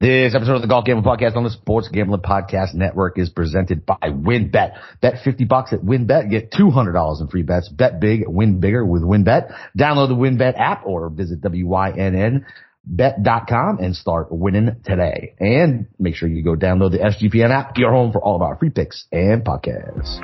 This episode of the Golf Gambling Podcast on the Sports Gambling Podcast Network is presented by WynnBET. Bet 50 bucks at WynnBET. Get $200 in free bets. Bet big, win bigger with WynnBET. Download the WynnBET app or visit WYNN bet.com and start winning today. And make sure you go download the SGPN app, your home for all of our free picks and podcasts.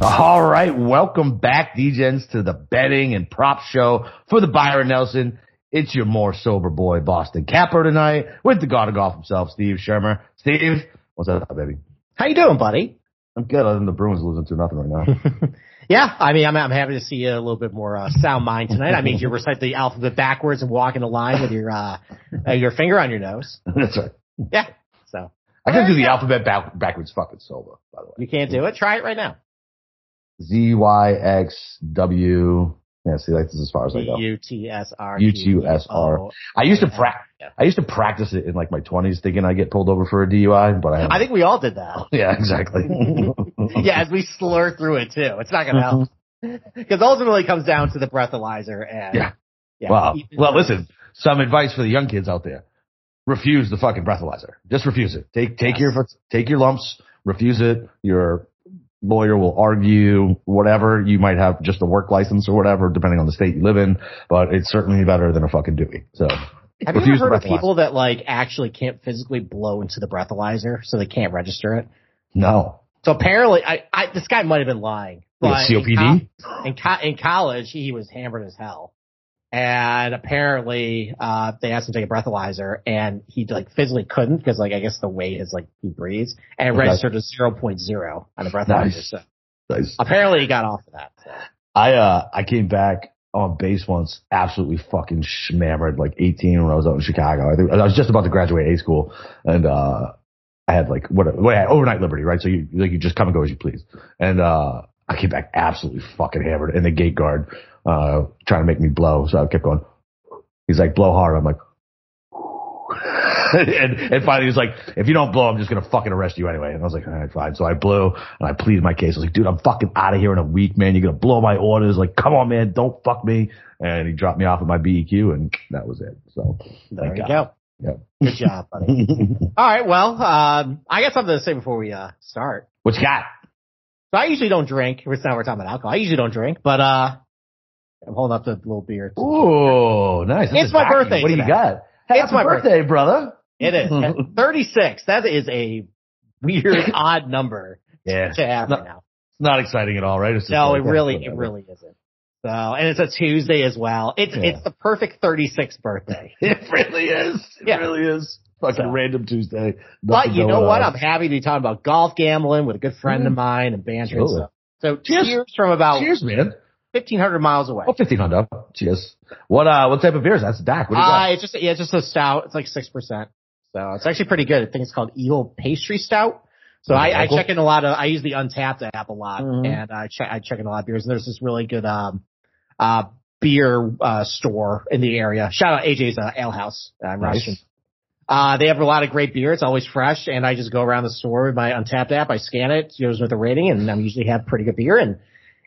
All right. Welcome back, DJs, to the betting and prop show for the Byron Nelson. It's your more sober boy, Boston Capper tonight with the god of golf himself, Steve Schirmer. Steve, what's up, baby? How you doing, buddy? I'm good. Other than the Bruins losing to nothing right now. yeah, I mean, I'm, I'm happy to see you a little bit more uh, sound mind tonight. I mean, you recite the alphabet backwards and walk in a line with your uh, uh, your finger on your nose. That's right. Yeah. So I can do the alphabet back, backwards fucking sober. by the way. You can't do it. Try it right now. Z Y X W. Yeah, see, like this is as far as I go. U T S R. U T S R. I used to practice. I used to practice it in like my twenties, thinking I get pulled over for a DUI, but I. I think we all did that. Yeah, exactly. yeah, as we slur through it too. It's not to help mm-hmm. because ultimately it comes down to the breathalyzer and. Yeah. yeah Wow. Well, listen. Some advice for the young kids out there: refuse the fucking breathalyzer. Just refuse it. Take take Yes. your take your lumps. Refuse it. Your lawyer will argue whatever. You might have just a work license or whatever, depending on the state you live in. But it's certainly better than a fucking Dewey. So Have you ever heard of people that like actually can't physically blow into the breathalyzer, so they can't register it? no. So apparently, I, I this guy might have been lying. But in COPD. co- In, co- in college, he was hammered as hell, and apparently, uh, they asked him to take a breathalyzer, and he like physically couldn't because like I guess the weight is like he breathes, and it Okay. registered as point zero on the breathalyzer. Nice. So Nice. apparently, he got off of that. So. I uh I came back on base once, absolutely fucking schmammered, like 18 when I was out in Chicago. I think I was just about to graduate A school, and uh I had like what what I had overnight liberty, right? So you like you just come and go as you please, and uh I came back absolutely fucking hammered, and the gate guard uh trying to make me blow, so I kept going. He's like blow hard. I'm like. and, and finally he's like, if you don't blow, I'm just gonna fucking arrest you anyway. And I was like, all right, fine. So I blew and I pleaded my case. I was like, dude, I'm fucking out of here in a week, man. You're gonna blow my orders. Like, come on, man, don't fuck me. And he dropped me off at my BEQ and that was it. So There you God. go. Yep. Good job, buddy. All right. Well, um, I got something to say before we uh, start. what you got? So I usually don't drink. It's not we're talking about alcohol. I usually don't drink, but uh, I'm holding up the little beer. Ooh, nice. That's It's my birthday What do you got? Happy It's my birthday, brother. It is At 36. That is a weird, odd number Yeah. to have right now. It's not exciting at all, right? No, like, it really, it really isn't. So, and it's a Tuesday as well. It's Yeah. it's the perfect 36th birthday. It really is. It Yeah. really is. Fucking So. random Tuesday. But you know what? on. I'm happy to be talking about golf gambling with a good friend of mine and banter and Absolutely. stuff. So Cheers. cheers from about Cheers, man. 1500 miles away. Oh, 1500. Cheers. What, uh, what type of beer is that? That's Dak. What got? Uh, it's just yeah, it's just a stout. It's like six percent. So it's actually pretty good. I think it's called Eagle Pastry Stout. So I, I check in a lot of. I use the Untappd app a lot, Mhm. and I check I check in a lot of beers. And there's this really good um uh beer uh store in the area. Shout out AJ's uh, Ale House. Uh, Nice. Uh, they have a lot of great beer. It's always fresh, and I just go around the store with my Untappd app. I scan it, it goes with a rating, and I usually have pretty good beer. And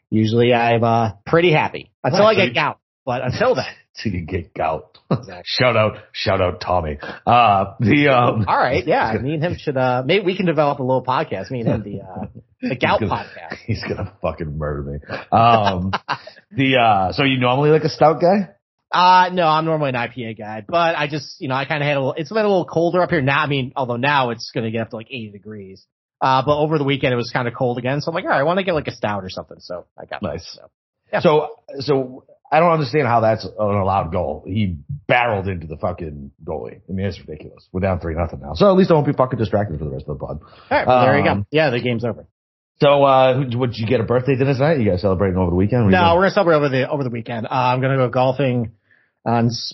usually I'm uh pretty happy until Right, I get gout. But until then, Till you get gout. Exactly. shout out, shout out Tommy. Uh, the, um, All right, yeah. Me and him should uh maybe we can develop a little podcast. Me and him the uh the gout He's gonna- podcast. He's gonna fucking murder me. Um, the, uh, so you normally like a stout guy? Uh no, I'm normally an IPA guy, but I just you know I kind of had a little. It's been a little colder up here now. I mean, although now it's going to get up to like 80 degrees. Uh, but over the weekend it was kind of cold again, so I'm like, all right, I want to get like a stout or something. So I got Nice. That, so. Yeah. So, so I don't understand how that's an allowed goal. He barreled into the fucking goalie. I mean, it's ridiculous. We're down three nothing now. So at least I won't be fucking distracted for the rest of the pod. All right, well, there you Um, go. Yeah, the game's over. So, uh, would you get a birthday dinner tonight? You guys celebrating over the weekend? What are you No, we're gonna celebrate over the over the weekend. Uh, I'm gonna go golfing on S-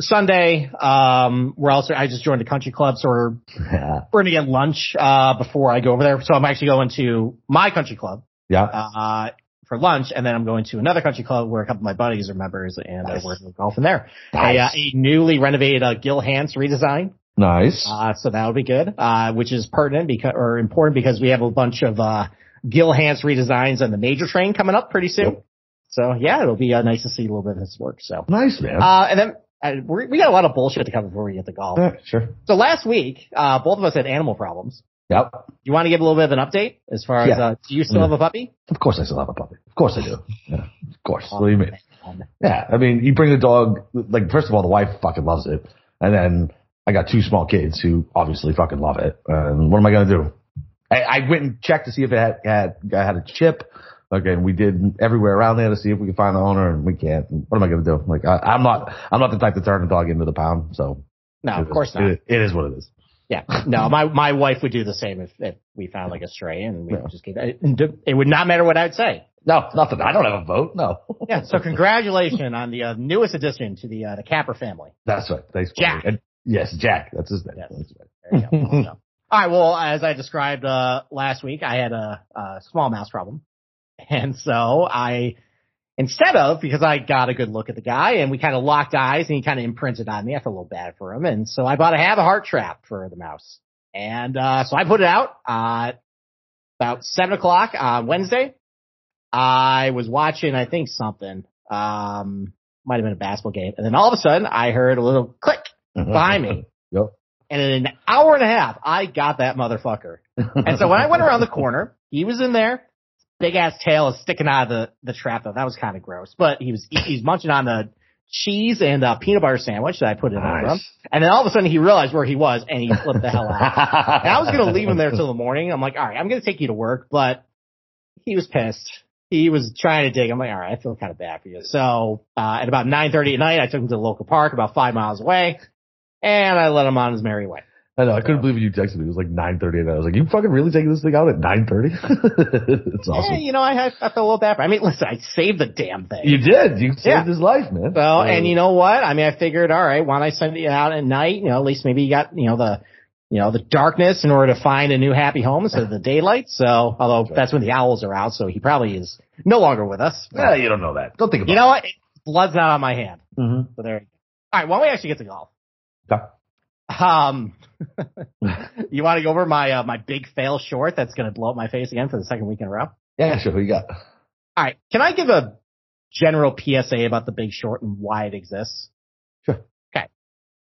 Sunday. Um, we're also I just joined a country club, so we're Yeah. we're gonna get lunch uh before I go over there. So I'm actually going to my country club Yeah. uh for lunch, and then I'm going to another country club where a couple of my buddies are members, and Nice. uh, we're going golfing there. Nice. A, uh, a newly renovated uh, Gil Hanse redesign. Nice. Uh, so that'll be good, uh, which is pertinent because, or important because we have a bunch of, uh, Gil Hanse redesigns on the major train coming up pretty soon. Yep. So yeah, it'll be uh, nice to see a little bit of his work. So Nice, man. uh, and then uh, we're, we got a lot of bullshit to cover before we get to golf. Yeah, sure. So last week, uh, both of us had animal problems. Yep. You want to give a little bit of an update as far as uh, do you still Yeah. have a puppy? Of course I still have a puppy. Of course I do. Yeah, of course. What do you mean? man. Yeah, I mean, you bring the dog, like, first of all, the wife fucking loves it. And then I got two small kids who obviously fucking love it. And what am I going to do? I, I went and checked to see if it had, had, had a chip. Okay, and we did everywhere around there to see if we could find the owner and we can't. And what am I going to do? Like, I, I'm not, I'm not the type to turn a dog into the pound. So. No, of is- course not. It, it is what it is. Yeah, no, my my wife would do the same if, if we found like a stray and we Yeah. would just keep it. It would not matter what I'd say. No, nothing. I don't have a vote. No. Yeah, so congratulations on the uh, newest addition to the uh, the Capper family. That's right. Thanks. Jack. And- yes, Jack. That's his name. Yes. That's right. There you go. All right. Well, as I described uh, last week, I had a, a small mouse problem, and so I, instead of because I got a good look at the guy and we kind of locked eyes and he kind of imprinted on me, I felt a little bad for him, and so I bought a have a heart trap for the mouse, and uh, so I put it out uh, about seven o'clock on Wednesday. I was watching, I think something, um, might have been a basketball game, and then all of a sudden I heard a little click behind me. Yep. And in an hour and a half, I got that motherfucker. And so when I went around the corner, he was in there. Big ass tail is sticking out of the, the trap though. That was kind of gross, but he was, he's munching on the cheese and uh, peanut butter sandwich that I put in him. And then all of a sudden he realized where he was and he flipped the hell out. And I was going to leave him there till the morning. I'm like, all right, I'm going to take you to work, but he was pissed. He was trying to dig. I'm like, all right, I feel kind of bad for you. So, uh, at about 9.30 at night, I took him to the local park about five miles away and I let him on his merry way. I know. I couldn't believe when you texted me. It was like 9:30, and I was like, "You fucking really taking this thing out at 9:30?" it's Yeah, awesome. you know, I, I felt a little bad. For, I mean, listen, I saved the damn thing. You did. You saved Yeah. his life, man. So, and you know what? I mean, I figured, all right, why don't I send it out at night? You know, at least maybe you got, you know, the, you know, the darkness in order to find a new happy home instead of the daylight. So, although that's when the owls are out, so he probably is no longer with us. yeah, you don't know that. Don't think about it. You know what? Blood's not on my hand. Mm-hmm. So there. you go. All right, why don't we actually get to golf? Yeah. Um, you want to go over my uh, my big fail short that's going to blow up my face again for the second week in a row? Yeah, sure. Who you got? All right. Can I give a general PSA about the Big Short and why it exists? Sure. Okay.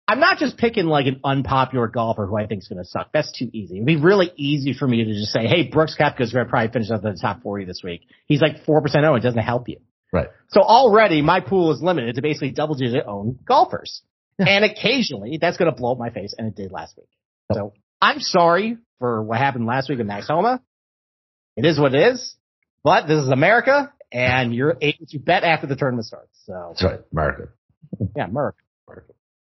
I'm not just picking like an unpopular golfer who I think is going to suck. That's too easy. It'd be really easy for me to just say, "Hey, Brooks Koepka's going to probably finish up in the top 40 this week." He's like four percent owned. It doesn't help you. Right. So already my pool is limited to basically double digit owned golfers. And occasionally that's going to blow up my face and it did last week. So I'm sorry for what happened last week with Max Homa. It is what it is, but this is America and you're able to bet after the tournament starts. So That's right, America. yeah, Merck.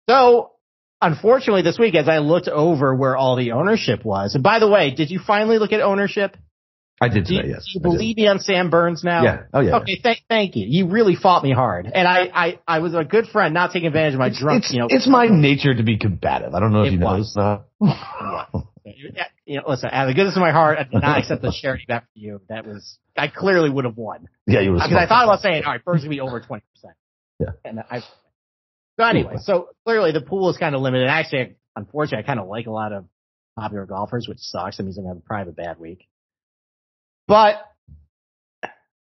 So unfortunately this week as I looked over where all the ownership was, and by the way, did you finally look at ownership? I did Do you, today. Yes. do you believe me on Sam Burns now? Yeah. Oh yeah. Okay, thank thank you. You really fought me hard, and I I, I was a good friend, not taking advantage of my drunk. It's, you know, it's my nature to be combative. I don't know if It you was. this. Uh, you know, listen, out of the goodness of my heart, I did not accept the charity back from you. That was I clearly would have won yeah, you were. because I thought about saying, all right, Burns gonna be over twenty percent. Yeah. and I. So anyway, so clearly the pool is kind of limited. Actually, unfortunately, I kind of like a lot of popular golfers, which sucks. That means I'm gonna have a private bad week. But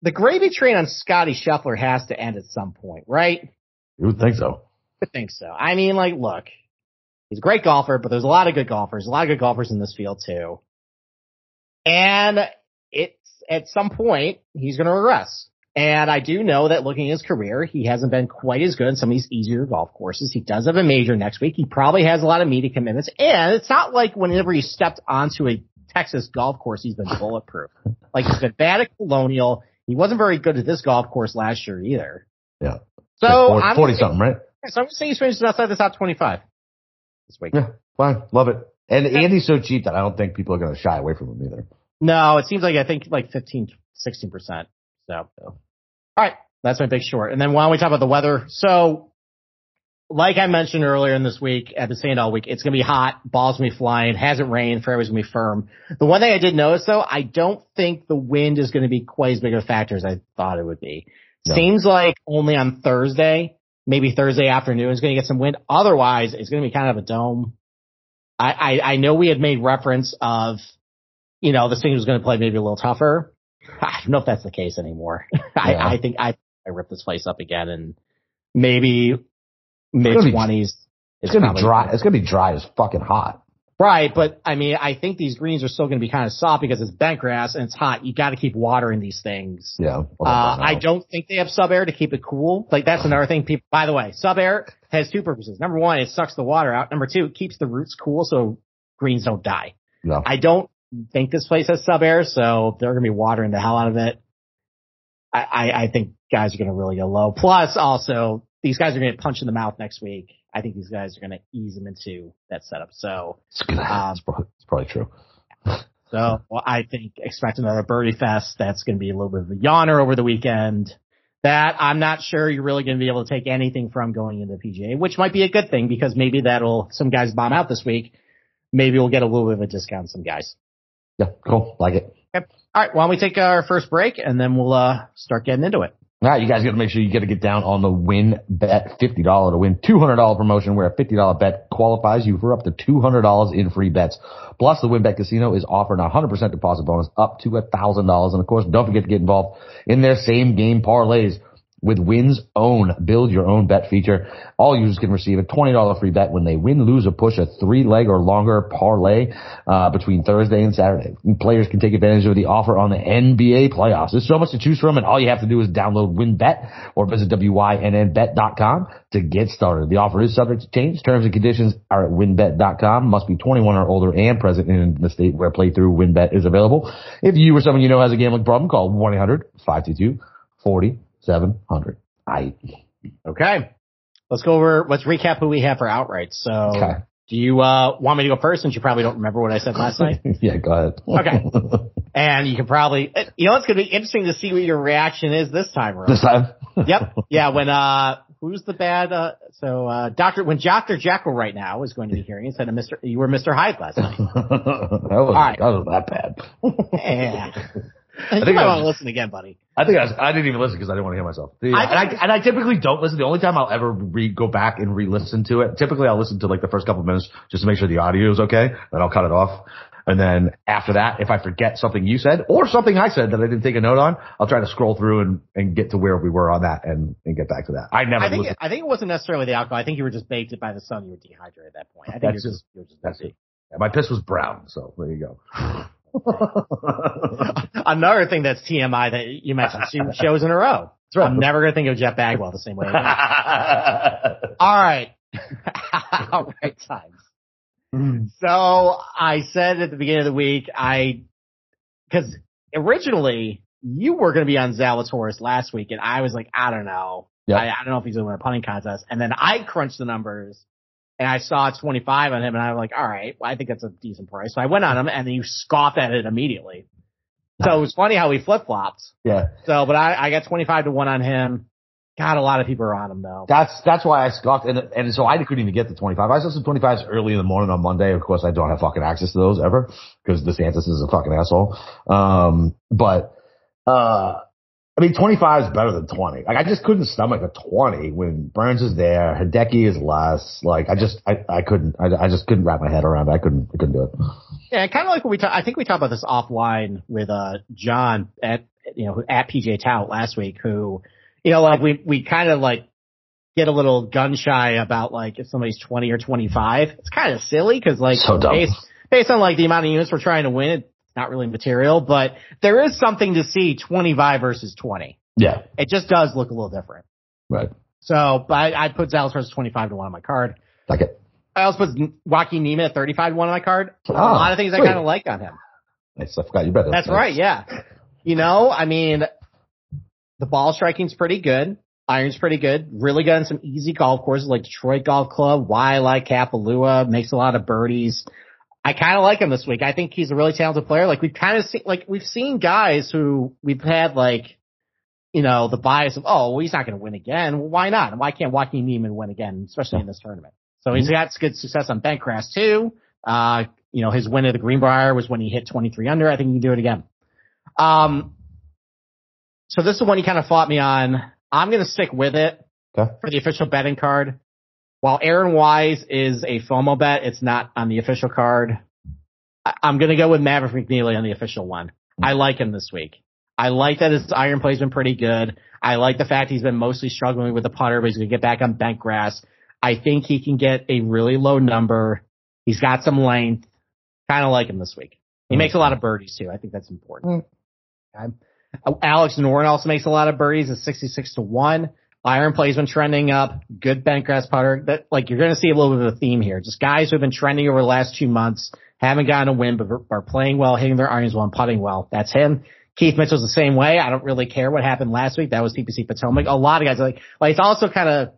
the gravy train on Scotty Scheffler has to end at some point, right? You would think so. I think so. I mean, like, look, he's a great golfer, but there's a lot of good golfers, a lot of good golfers in this field too. And it's at some point he's going to regress. And I do know that looking at his career, he hasn't been quite as good in some of these easier golf courses. He does have a major next week. He probably has a lot of media commitments. And it's not like whenever he stepped onto a Texas golf course, he's been bulletproof. like he's been bad at Colonial. He wasn't very good at this golf course last year either. Yeah. So Like I'm 40 gonna- something, right? so I'm going to say he's finishes outside the top 25 this week. Yeah. Fine. Love it. And Andy's so cheap that I don't think people are going to shy away from him either. No, it seems like I think like 15, 16%. So, all right. That's my big short. And then why don't we talk about the weather? So, like I mentioned earlier in this week, at the Sand all week, it's going to be hot. Balls going to be flying. Hasn't rained. Fairways going to be firm. The one thing I did notice though, I don't think the wind is going to be quite as big of a factor as I thought it would be. No. Seems like only on Thursday, maybe Thursday afternoon is going to get some wind. Otherwise, it's going to be kind of a dome. I, I, I know we had made reference of, you know, this thing was going to play maybe a little tougher. I don't know if that's the case anymore. I, Yeah. I think I I rip this place up again and maybe mid twenties. It's gonna be dry. It's gonna be dry as fucking hot. Right, but I mean, I think these greens are still going to be kind of soft because it's bent grass and it's hot. You got to keep watering these things. Yeah. Uh, I don't think they have sub air to keep it cool. Like that's another thing. People, by the way, sub air has two purposes. Number one, it sucks the water out. Number two, it keeps the roots cool so greens don't die. No. I don't think this place has sub air, so they're going to be watering the hell out of it. I, I, I think guys are going to really go low. Plus, also, these guys are going to punch in the mouth next week. I think these guys are going to ease them into that setup. So, It's, Um, it's, probably, it's probably true. so well, I think expect another birdie fest. That's going to be a little bit of a yawner over the weekend. That I'm not sure you're really going to be able to take anything from going into the PGA, which might be a good thing because maybe that'll some guys bomb out this week. Maybe we'll get a little bit of a discount some guys. Yeah. Cool. Like it. All right, why don't we take our first break and then we'll uh, start getting into it. All right, you guys got to make sure you got to get down on the win bet fifty dollar to win two hundred dollar promotion where a fifty dollar bet qualifies you for up to two hundred dollars in free bets. Plus, the WynnBET Casino is offering a hundred percent deposit bonus up to a thousand dollars, and of course, don't forget to get involved in their same game parlays. With Wynn's own build your own bet feature, all users can receive a $20 free bet when they win, lose, or push a three leg or longer parlay, uh, between Thursday and Saturday. Players can take advantage of the offer on the NBA playoffs. There's so much to choose from and all you have to do is download WynnBET or visit WYNNBet.com to get started. The offer is subject to change. Terms and conditions are at WynnBET.com. Must be 21 or older and present in the state where playthrough WynnBET is available. If you or someone you know has a gambling problem, call 1-800-522-4700. I, Okay, let's go over. Let's recap who we have for outright. So, Okay. do you uh, want me to go first since you probably don't remember what I said last night? yeah, go ahead. Okay. And you can probably, you know, it's going to be interesting to see what your reaction is this time around. this time. yep. Yeah. When, uh, who's the bad, uh, so, uh, Dr. When Dr. Jekyll right now is going to be hearing instead of Mr. You were Mr. Hyde last night. that was, right. that was that bad. Yeah. I you think might I want to listen again, buddy. I think I, was, I didn't even listen because I didn't want to hear myself. Yeah, I- and, I, and I typically don't listen. The only time I'll ever re, go back and re-listen to it, typically I'll listen to like the first couple of minutes just to make sure the audio is okay. Then I'll cut it off. And then after that, if I forget something you said or something I said that I didn't take a note on, I'll try to scroll through and, and get to where we were on that and, and get back to that. I never I think, listened. I think it wasn't necessarily the alcohol. I think you were just baked by the sun. You were dehydrated at that point. I think That's you're it. just, you're just That's it. My piss was brown, so there you go. Another thing that's TMI that you mentioned two shows in a row. Right. I'm never going to think of Jeff Bagwell the same way. All right. All right times. Mm. So I said at the beginning of the week, I, cause originally you were going to be on Zalatoris last week and I was like, I don't know. Yep. I, I don't know if he's going to win a punting contest. And then I crunched the numbers and I saw 25 on him and I'm like, all right, well, I think that's a decent price. So I went on him and then you scoffed at it immediately. So it was funny how he flip flopped. yeah. So, but I, I got 25 to one on him. God, a lot of people are on him though. That's that's why I scoffed, and and so I couldn't even get the 25. I saw some 25s early in the morning on Monday. Of course, I don't have fucking access to those ever because DeSantis is a fucking asshole. Um, but uh, I mean, 25 is better than 20. Like I just couldn't stomach a 20 when Burns is there, Hideki is less. Like I just I I couldn't I, I just couldn't wrap my head around it. I couldn't I couldn't do it. Yeah, kind of like what we talked. I think we talked about this offline with uh John at you know at PJ Tout last week. Who you know like we we kind of like get a little gun shy about like if somebody's twenty or twenty five. It's kind of silly because like So based based on like the amount of units we're trying to win, it's not really material. But there is something to see twenty five versus twenty. Yeah, It just does look a little different. right. So, but I, I put Zalatoris versus twenty five to one on my card. Like it. I also put Joaquin Niemann at thirty five to one on my card. a Oh, lot of things I kind of like on him. Nice. I forgot you better. That's right, yeah. You know, I mean, the ball striking's pretty good. Iron's pretty good. Really good on some easy golf courses like Detroit Golf Club. Why I like Kapalua. Makes a lot of birdies. I kind of like him this week. I think he's a really talented player. Like we've kind of seen, like we've seen guys who we've had like, you know, the bias of, oh, well, he's not going to win again. Well, why not? And why can't Joaquin Niemann win again, especially in this tournament? So he's got good success on Bentgrass too. Uh, you know, his win at the Greenbrier was when he hit 23 under. I think he can do it again. Um, so this is the one he kind of fought me on. I'm going to stick with it Okay. for the official betting card. While Aaron Wise is a FOMO bet, it's not on the official card. I- I'm going to go with Maverick McNealy on the official one. I like him this week. I like that his iron play's been pretty good. I like the fact he's been mostly struggling with the putter, but he's going to get back on bent grass. I think he can get a really low number. He's got some length. Kind of like him this week. He makes a lot of birdies too. I think that's important. Mm. Okay. Alex Noren also makes a lot of birdies at 66 to 1. Iron play's been trending up. Good bent grass putter. That, like, you're going to see a little bit of a theme here. Just guys who have been trending over the last two months, haven't gotten a win, but are playing well, hitting their irons well, and putting well. That's him. Keith Mitchell's the same way. I don't really care what happened last week. That was TPC Potomac. A lot of guys like, like it's also kind of,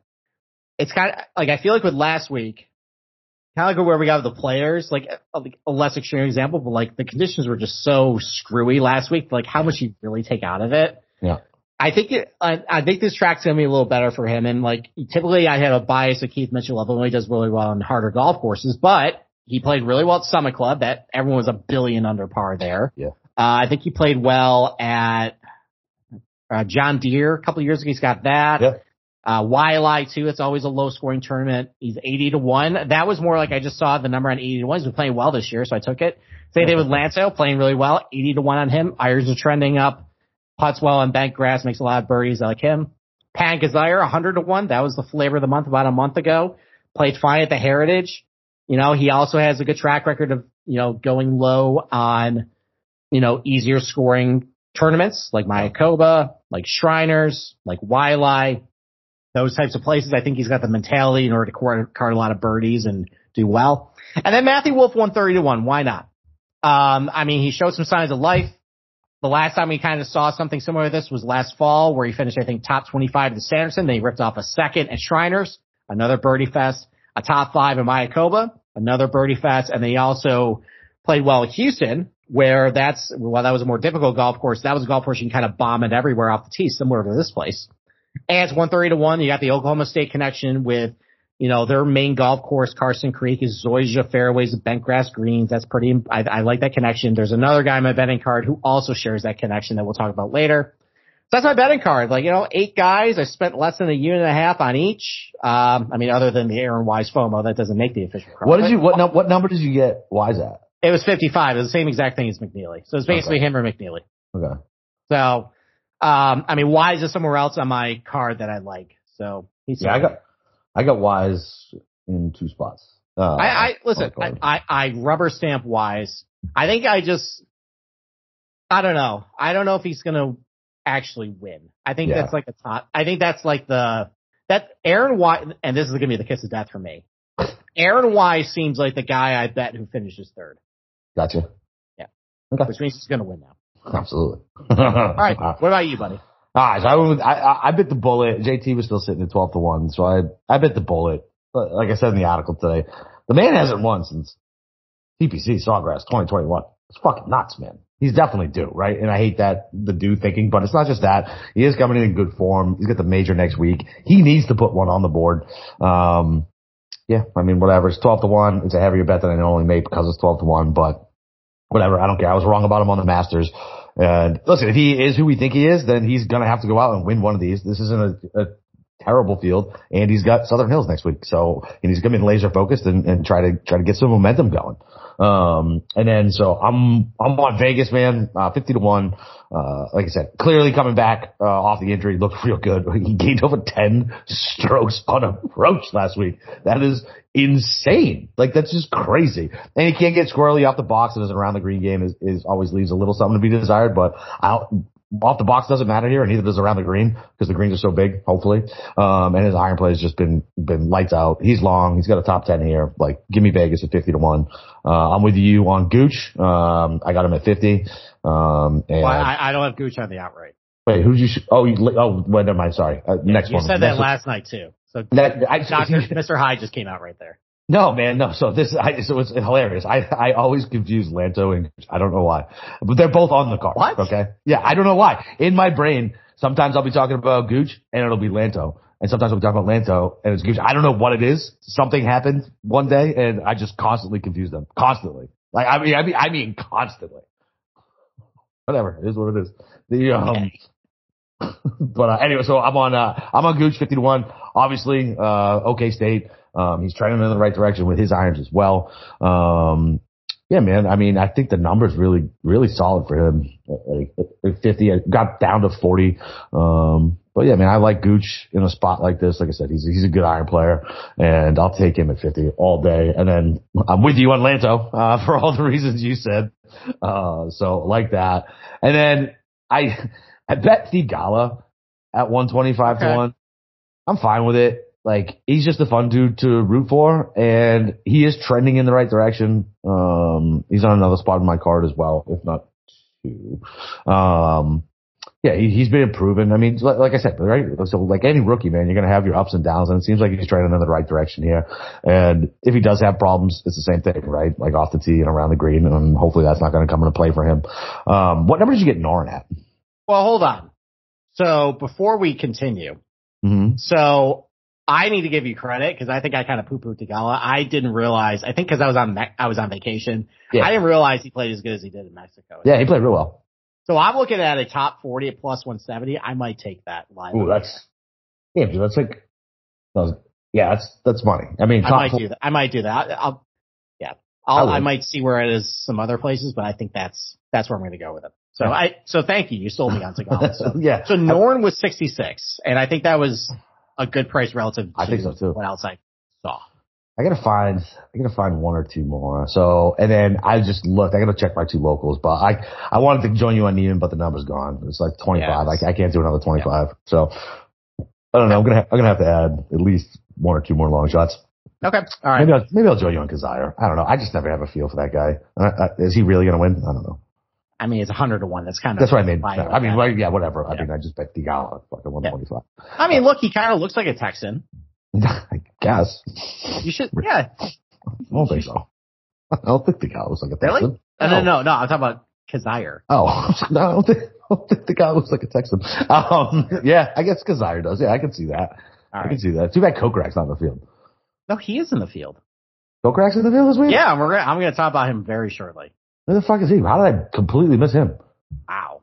it's kind of like I feel like with last week, kind of like where we got with the players, like a, a, less extreme example, but like the conditions were just so screwy last week. Like how much you really take out of it. Yeah. I think it, I, I think this track's gonna be a little better for him. And like typically I have a bias of Keith Mitchell level he does really well on harder golf courses, but he played really well at Summit Club. That everyone was a billion under par there. Yeah. Uh, I think he played well at uh, John Deere a couple of years ago. He's got that. Yeah. Uh, Waialae too. It's always a low scoring tournament. He's 80 to 1. That was more like I just saw the number on 80 to 1. He's been playing well this year, so I took it. Same thing with playing really well. 80 to 1 on him. Irons are trending up. Putts well on bent grass, makes a lot of birdies. Like him. Patton Kizzire, 100 to 1. That was the flavor of the month about a month ago. Played fine at the Heritage. You know, he also has a good track record of, you know, going low on, you know, easier scoring tournaments like Mayakoba, like Shriners, like Waialae, those types of places. I think he's got the mentality in order to card a lot of birdies and do well. And then Matthew Wolff, 130 to 1. Why not? Um, I mean, he showed some signs of life. The last time we kind of saw something similar to this was last fall where he finished, I think, top 25 at the Sanderson. Then he ripped off a second at Shriners, another birdie fest, a top five in Mayakoba, another birdie fest. And then he also played well at Houston where that's, well, that was a more difficult golf course. That was a golf course you can kind of bomb it everywhere off the tee, similar to this place. And it's 130 to 1. You got the Oklahoma State connection with, you know, their main golf course, Karsten Creek, is Zoysia fairways, and bentgrass greens. That's pretty, I, I like that connection. There's another guy in my betting card who also shares that connection that we'll talk about later. So that's my betting card. Like, you know, eight guys. I spent less than a year and a half on each. Um, I mean, other than the Aaron Wise FOMO, that doesn't make the official card. What did you, what, no, what number did you get Wise at? It was 55. It was the same exact thing as McNealy. So it's basically Okay. him or McNealy. Okay. So, um, I mean, Wise is it somewhere else on my card that I like. So he's Yeah, I got, I got Wise in two spots. Uh, I, I listen. I. I, I rubber stamp Wise. I think I just. I don't know. I don't know if he's gonna actually win. I think Yeah. that's like a top. I think that's like the that Aaron Wise, and this is gonna be the kiss of death for me. Aaron Wise seems like the guy I bet who finishes third, Gotcha. Yeah. Okay. which means he's gonna win now. Absolutely. All right. What about you, buddy? Right, so I, I, I bit the bullet. JT was still sitting at 12 to 1, so I, I bit the bullet. But like I said in the article today, the man hasn't won since TPC Sawgrass 2021. It's fucking nuts, man. He's definitely due, right? And I hate that, the due thinking, but it's not just that. He is coming in in good form. He's got the major next week. He needs to put one on the board. Um, yeah, I mean, whatever. It's 12 to 1. It's a heavier bet than I normally make because it's 12 to 1, but whatever. I don't care. I was wrong about him on the Masters. And listen, if he is who we think he is, then he's going to have to go out and win one of these. This isn't a, a terrible field and he's got Southern Hills next week. So, and he's going to be laser focused and, and try to, try to get some momentum going. Um, and then so I'm, I'm on Vegas, man, uh, 50 to one. Uh, like I said, clearly coming back, uh, off the injury, looked real good. He gained over 10 strokes on approach last week. That is insane. Like that's just crazy. And he can't get squirrely off the box and his around the green game is, is always leaves a little something to be desired, but I off the box doesn't matter here, and neither does around the green because the greens are so big. Hopefully, um, and his iron play has just been been lights out. He's long. He's got a top ten here. Like, give me Vegas at fifty to one. Uh, I'm with you on Gooch. Um, I got him at fifty. Um, and Well, I, I don't have Gooch on the outright. wait, who did you? Sh- oh, you, oh, wait, never mind. Sorry. Uh, next you one. You said Next that one. last night too. So That- I- Doctor Mr. Hyde just came out right there. No, man, no. So this, I, so it's hilarious. I, I always confuse Lanto and I don't know why, but they're both on the card. What? Okay. Yeah, I don't know why. In my brain, sometimes I'll be talking about Gooch and it'll be Lanto, and sometimes I'll be talking about Lanto and it's Gooch. I don't know what it is. Something happened one day, and I just constantly confuse them. Constantly. Like I mean, I mean, I mean, constantly. Whatever. It is what it is. The um. but uh, anyway, so I'm on uh, I'm on Gooch 50 to one. Obviously, uh, OK State. Um, he's trending in the right direction with his irons as well. Um, Yeah, man. I mean, I think the number's really, really solid for him. Like, like 50, it got down to 40. Um, but yeah, man, I like Gooch in a spot like this. Like I said, he's, he's a good iron player and I'll take him at 50 all day. And then I'm with you on Lanto, uh, for all the reasons you said. Uh, so like that. And then I, I bet Theegala at 125 Okay. to 1. I'm fine with it. Like he's just a fun dude to root for, and he is trending in the right direction. Um, he's on another spot in my card as well, if not two. Um, yeah, he, he's been improving. I mean, like, like I said, right? So like any rookie, man, you're gonna have your ups and downs, and it seems like he's trending in the right direction here. And if he does have problems, it's the same thing, right? Like off the tee and around the green, and hopefully that's not gonna come into play for him. Um, what number did you get Noren at? Well, hold on. So before we continue, Mm-hmm. so I need to give you credit because I think I kind of poo-pooed Theegala. I didn't realize. I think because I was on I was on vacation. Yeah. I didn't realize he played as good as he did in Mexico. Yeah, he played real well. So I'm looking at a top 40 at plus 170. I might take that live. Ooh, that's yeah, dude, that's like, yeah, that's that's money. I mean, I might do that. I might do that. I'll, yeah, I'll, I I, might see where it is some other places, but I think that's that's where I'm going to go with it. So I so thank you. You sold me on Theegala. So, yeah, so Noren was 66, and I think that was a good price relative to I think so, too. what else I saw. I gotta find, I gotta find one or two more. So, and then I just looked. I gotta check my two locals, but I, I wanted to join you on Niemann, but the number's gone. It's like 25. Yes. I, I can't do another 25. So, I don't know. I'm gonna, I'm gonna have to add at least one or two more long shots. Okay, all right. Maybe I'll, maybe I'll join you on Kizzire. I don't know. I just never have a feel for that guy. Uh, uh, is he really gonna win? I don't know. I mean, it's 100 to one. That's kind of That's what I mean. No, I mean, yeah, whatever. I mean, I just bet Theegala fucking 125. that. I mean, look, he kind of looks like a Texan. I guess. You should, yeah. I don't think so. I don't think the guy looks like a Really? Texan. No, no, no, no. I'm talking about Kizzire. Oh, no, I don't think, I don't think the guy looks like a Texan. Um, yeah, I guess Kizzire does. Yeah, I can see that. All I can see that. Too bad Kokrak's not in the field. No, he is in the field. Kokrak's in the field this week? Yeah, we're I'm going to talk about him very shortly. Where the fuck is he? How did I completely miss him? Wow.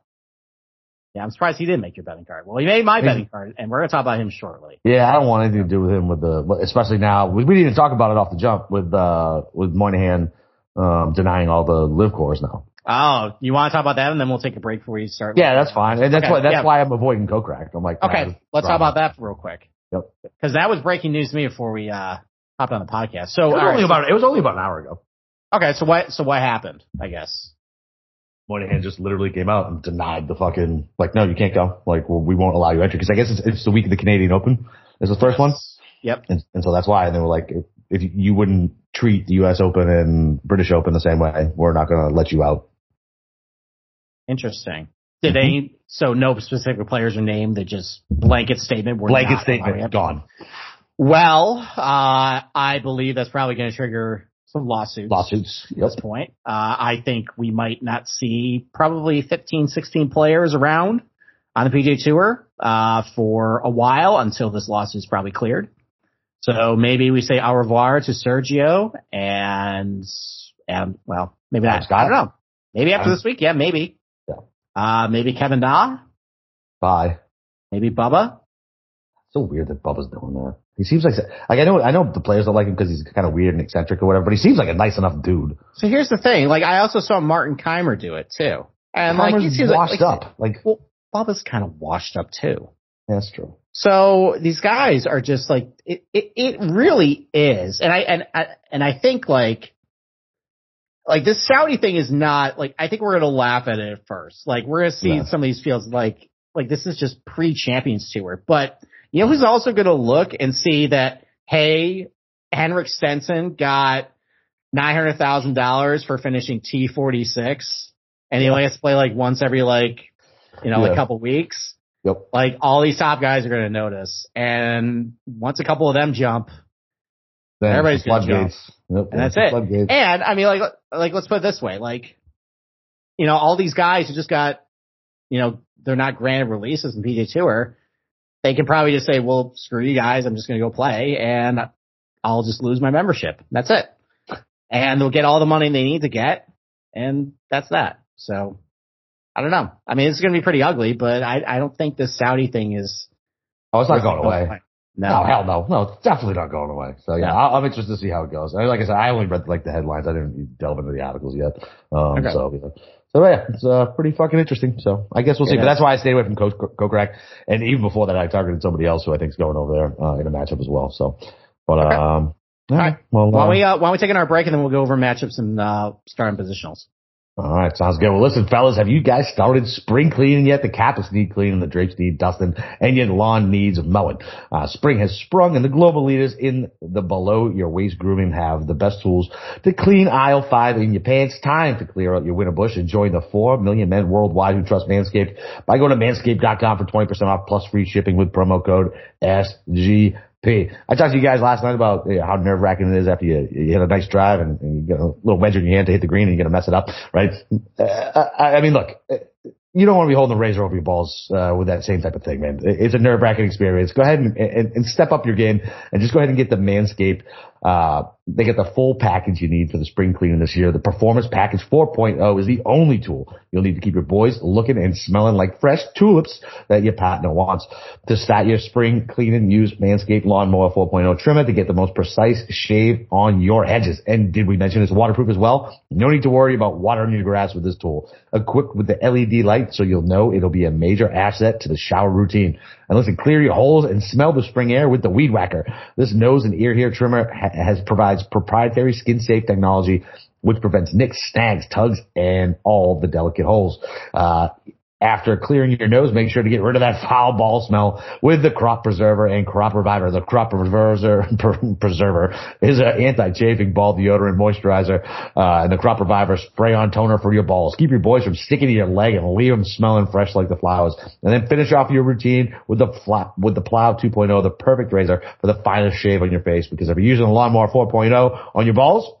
Yeah, I'm surprised he didn't make your betting card. Well, he made my betting card, and we're going to talk about him shortly. Yeah, I don't want anything to do with him with the, especially now. We, we didn't even talk about it off the jump with, uh, with Monahan, um, denying all the live cores now. Oh, you want to talk about that, and then we'll take a break before we start. Yeah, that's fine. And that's Okay, why, that's yeah. why I'm avoiding Kokrak. I'm like, Okay, nah, let's talk about that real quick. Yep. Because that was breaking news to me before we uh hopped on the podcast. So, It was, only so- about, it was only about an hour ago. Okay, so what? So what happened? I guess. Monahan just literally came out and denied the fucking like, no, you can't go. Like, well, we won't allow you entry because I guess it's, it's the week of the Canadian Open is the first one, Yep. and, and so that's why. And they were like, if, if you wouldn't treat the U.S. Open and British Open the same way, we're not going to let you out. Interesting. Did Mhm. they? So no specific players are named. They just blanket statement. We're Blanket statement gone. Well, uh, I believe that's probably going to trigger some lawsuits. Lawsuits. at this point. Uh, I think we might not see probably 15, 16 players around on the PGA Tour uh, for a while until this lawsuit is probably cleared. So maybe we say au revoir to Sergio and and well, maybe not. I don't know. Maybe after this week, yeah, maybe. Yeah. Uh, maybe Kevin Da, Bye. maybe Bubba. So weird that Bubba's doing that. He seems like like I know I know the players don't like him because he's kind of weird and eccentric or whatever, but he seems like a nice enough dude. So here's the thing. Like I also saw Martin Kaymer do it too, and like he seems washed like, up. Like Well, Bubba's kind of washed up too. that's true. So these guys are just like it, it. It really is, and I and I and I think like like this Saudi thing is not like I think we're gonna laugh at it at first. Like we're gonna see some of these fields like like this is just pre Champions Tour, but you know who's also gonna look and see that hey, Henrik Stenson got nine hundred thousand dollars for finishing T forty six, and he only has to play like once every like you know Yeah. a couple weeks Yep. like all these top guys are going to notice. And once a couple of them jump, Then Everybody's the gonna floodgates. Yep, And that's it. And I mean, like, like let's put it this way, like, you know, all these guys who just got, you know, they're not granted releases in PGA Tour. They can probably just say, well, screw you guys. I'm just going to go play and I'll just lose my membership. That's it. And they'll get all the money they need to get. And that's that. So I don't know. I mean, it's going to be pretty ugly, but I, I don't think this Saudi thing is, Oh, it's not going away. No. No, hell no. No, it's definitely not going away. So yeah, No. I'm interested to see how it goes. Like I said, I only read like the headlines. I didn't delve into the articles yet. Um, Okay. so, yeah. So yeah, it's, uh, pretty fucking interesting. So I guess we'll see. It But that's why I stayed away from Coach Kokrak. And even before that, I targeted somebody else who I think is going over there, uh, in a matchup as well. So, but, Okay. um, all right. Well, Why uh, don't we, uh, why don't we take our break and then we'll go over matchups and, uh, starting positionals. All right, sounds good. Well, listen, fellas, have you guys started spring cleaning yet? The carpets need cleaning, the drapes need dusting, and your lawn needs mowing. Uh, spring has sprung, and the global leaders in the below your waist grooming have the best tools to clean aisle five in your pants. Time to clear out your winter bush and join the four million men worldwide who trust Manscaped by going to manscaped.com for 20% off plus free shipping with promo code SGP. I talked to you guys last night about uh, how nerve wracking it is after you, you hit a nice drive and, and you get a little wedge in your hand to hit the green and you're going to mess it up, right? Uh, I, I mean, look, uh, you don't want to be holding a razor over your balls uh, with that same type of thing, man. It's a nerve wracking experience. Go ahead and, and, and step up your game and just go ahead and get the Manscaped. Uh, they get the full package you need for the spring cleaning this year. The Performance Package 4.0 is the only tool you'll need to keep your boys looking and smelling like fresh tulips that your partner wants. To start your spring cleaning, use Manscaped Lawnmower 4.0 trimmer to get the most precise shave on your edges. And did we mention it's waterproof as well? No need to worry about watering your grass with this tool. Equipped with the LED light so you'll know it'll be a major asset to the shower routine. And listen, clear your holes and smell the spring air with the Weed Whacker. This nose and ear hair trimmer has provides proprietary skin safe technology which prevents nicks, snags, tugs, and all the delicate holes. Uh, after clearing your nose, make sure to get rid of that foul ball smell with the crop preserver and crop reviver. The crop preserver, preserver is an anti-chafing ball deodorant moisturizer, uh, and the crop reviver spray on toner for your balls. Keep your boys from sticking to your leg and leave them smelling fresh like the flowers. And then finish off your routine with the with the plow 2.0, the perfect razor for the finest shave on your face. Because if you're using the lawnmower 4.0 on your balls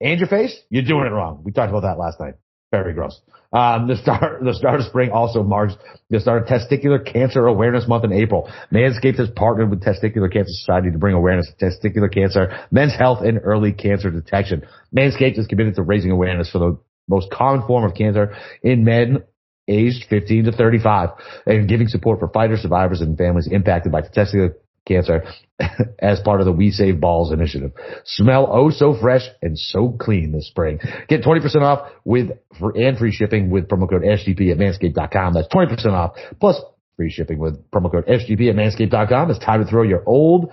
and your face, you're doing it wrong. We talked about that last night. Very gross. Um, the start, the start of spring also marks the start of Testicular Cancer Awareness Month in April. Manscaped has partnered with Testicular Cancer Society to bring awareness to testicular cancer, men's health, and early cancer detection. Manscaped is committed to raising awareness for the most common form of cancer in men aged 15 to 35 and giving support for fighters, survivors, and families impacted by testicular cancer as part of the We Save Balls initiative. Smell oh so fresh and so clean this spring. Get 20% off with and free shipping with promo code SGP at manscaped.com. That's 20% off plus free shipping with promo code SGP at manscaped.com. It's time to throw your old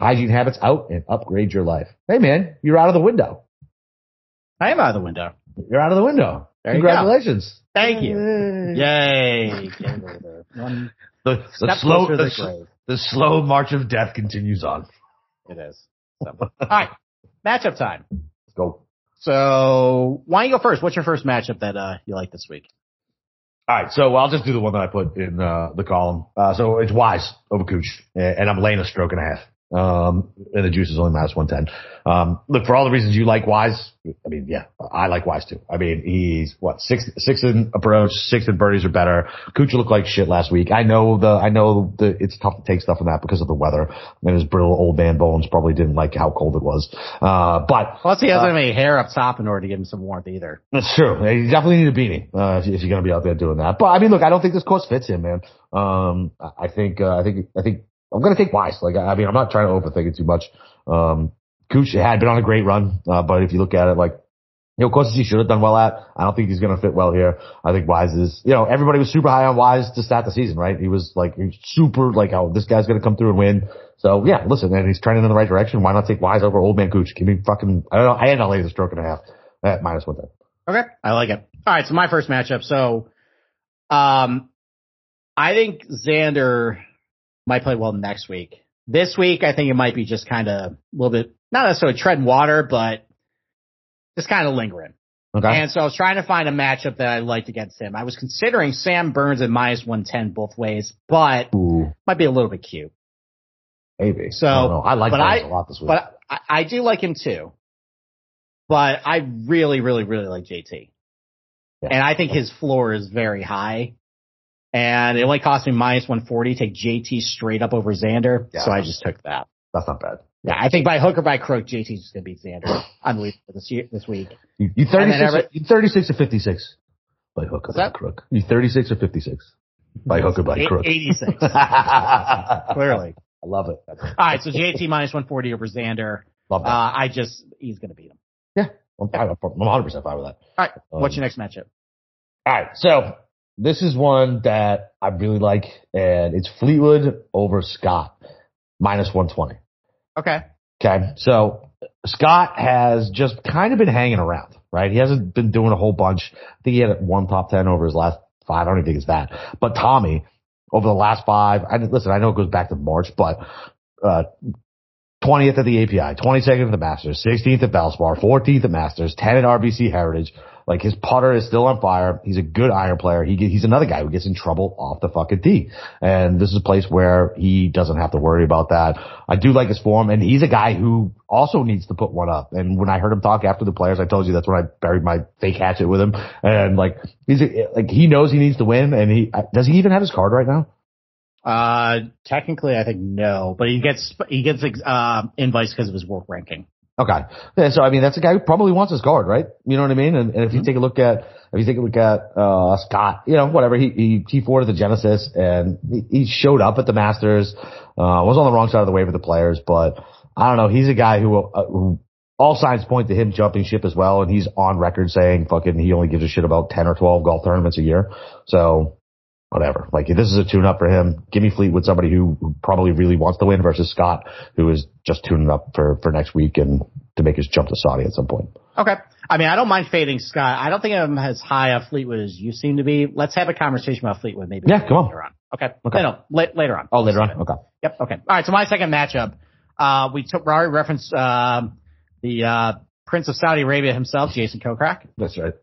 hygiene habits out and upgrade your life. Hey man, you're out of the window. I am out of the window. You're out of the window. There you. Congratulations. Thank you. Yay. Yay. Game over. One The, the slow, the, the slow march of death continues on. It is. So. All right. Matchup time. Let's go. So why don't you go first? What's your first matchup that uh, you like this week? All right, so I'll just do the one that I put in uh, the column. Uh, so it's Wise over Kuch, and I'm laying a stroke and a half. Um, and the juice is only minus 110. Um, look, for all the reasons you like Wise, I mean, yeah, I like Wise too. I mean, he's what, six, six in approach, six in birdies are better. Kuch looked like shit last week. I know the, I know the, it's tough to take stuff from that because of the weather and his brittle old man bones probably didn't like how cold it was. Uh, but Plus, he Uh, doesn't have any hair up top in order to give him some warmth either. that's true. You definitely need a beanie uh, if, if you're going to be out there doing that. But I mean, look, I don't think this course fits him, man. Um, I I think, uh, I think, I think I'm going to take Wise. Like, I mean, I'm not trying to overthink it too much. Um, Kuch had been on a great run, uh, but if you look at it, like, you know, courses he should have done well at. I don't think he's going to fit well here. I think Wise is, you know, everybody was super high on Wise to start the season, right? He was like super, like, oh, this guy's going to come through and win. So yeah, listen, and he's trending in the right direction. Why not take Wise over Old Man Kuch? Give me fucking, I don't know. I had to lay the stroke and a half at minus one ten. Okay. I like it. All right. So my first matchup. So, um, I think Xander might play well next week. This week, I think it might be just kind of a little bit, not necessarily treading water, but just kind of lingering. Okay. And so I was trying to find a matchup that I liked against him. I was considering Sam Burns at minus 110 both ways, but Ooh, might be a little bit cute. maybe. So, I. I like but Burns I- a lot this week. But I, I do like him too. But I really, really, really like JT. Yeah. And I think his floor is very high. And it only cost me minus 140 to take JT straight up over Xander. Yeah. So I just took that. That's not bad. Yeah, I think by hook or by crook, JT's just going to beat Xander. Unbelievable this year, this week. You, you 36, every- you 36 or 56 by hook or by that? crook. You 36 or 56 by hook or by crook. 86. Clearly. I love it. All right, so JT minus 140 over Xander. Love that. Uh, I just, he's going to beat him. I'm, fine, I'm 100% fine with that. All right, Um, what's your next matchup? All right, so this is one that I really like, and it's Fleetwood over Scott, minus 120. Okay. Okay, so Scott has just kind of been hanging around, right? He hasn't been doing a whole bunch. I think he had one top 10 over his last five. I don't even think it's that. But Tommy, over the last five, I listen, I know it goes back to March, but, uh, 20th at the API, 22nd at the Masters, 16th at Valspar, 14th at Masters, 10 at RBC Heritage. Like his putter is still on fire. He's a good iron player. He he's another guy who gets in trouble off the fucking tee. And this is a place where he doesn't have to worry about that. I do like his form and he's a guy who also needs to put one up. And when I heard him talk after the players, I told you that's when I buried my fake hatchet with him. And like he's like he knows he needs to win and he does he even have his card right now? Uh, technically, I think no, but he gets he gets uh, invites because of his work ranking. Okay. Yeah, so I mean, that's a guy who probably wants his card, right? You know what I mean? And, and if you take a look at, if you take a look at, uh, Scott, you know, whatever, he, he, he forwarded the Genesis and he, he showed up at the Masters, uh, was on the wrong side of the wave with the players, but I don't know. He's a guy who, uh, who all signs point to him jumping ship as well. And he's on record saying fucking he only gives a shit about 10 or 12 golf tournaments a year. So whatever. Like this is a tune up for him. Give me Fleetwood, somebody who, probably really wants to win versus Scott, who is just tuning up for, for next week and to make his jump to Saudi at some point. Okay. I mean, I don't mind fading Scott. I don't think I'm as high on Fleetwood as you seem to be. Let's have a conversation about Fleetwood maybe. Yeah, come on. later on. Okay. Okay. No, no, la- later on. Oh, later on. Okay. Yep. Okay. All right. So my second matchup, uh, we took Rory referenced um, the uh, Prince of Saudi Arabia himself, Jason Kokrak. That's right.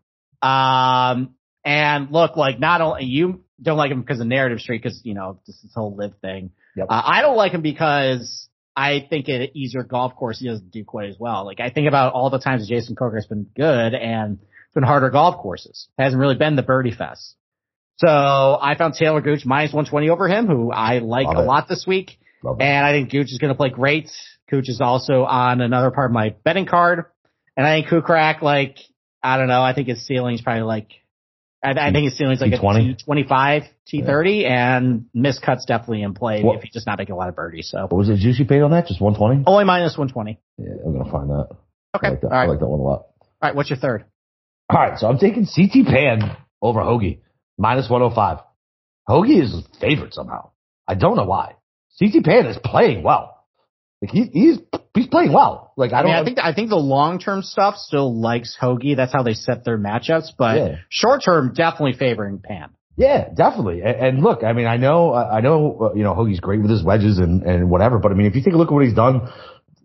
Um, and look, like not only you don't like him because of narrative street, because you know this, this whole live thing. Yep. Uh, I don't like him because I think at an easier golf course he doesn't do quite as well. Like I think about all the times Jason Kokrak's been good and it's been harder golf courses. It Hasn't really been the birdie fest. So I found Taylor Gooch minus 120 over him, who I like Love a it. lot this week. Love it. And I think Gooch is going to play great. Gooch is also on another part of my betting card. And I think Kokrak, like, I don't know, I think his ceiling's probably like, I, I think his ceiling's like a T20? T25, T30, and miscuts definitely in play What- if he's just not making a lot of birdies. So What was it juicy paid on that? Just 120? only minus 120. Yeah, I'm going to find that. Okay. I like that. All right. I like that one a lot. All right. What's your third? All right. So I'm taking CT Pan over Hoagie. Minus 105. Hoagie is favorite somehow. I don't know why. CT Pan is playing well. Like he, he's, he's playing well. Like I I don't mean, I think I think the long term stuff still likes Hoagie. That's how they set their matchups. But Yeah. short term, definitely favoring Pan. Yeah, definitely. And, and look, I mean, I know, I know, uh, you know, Hoagie's great with his wedges and, and whatever, but I mean, if you take a look at what he's done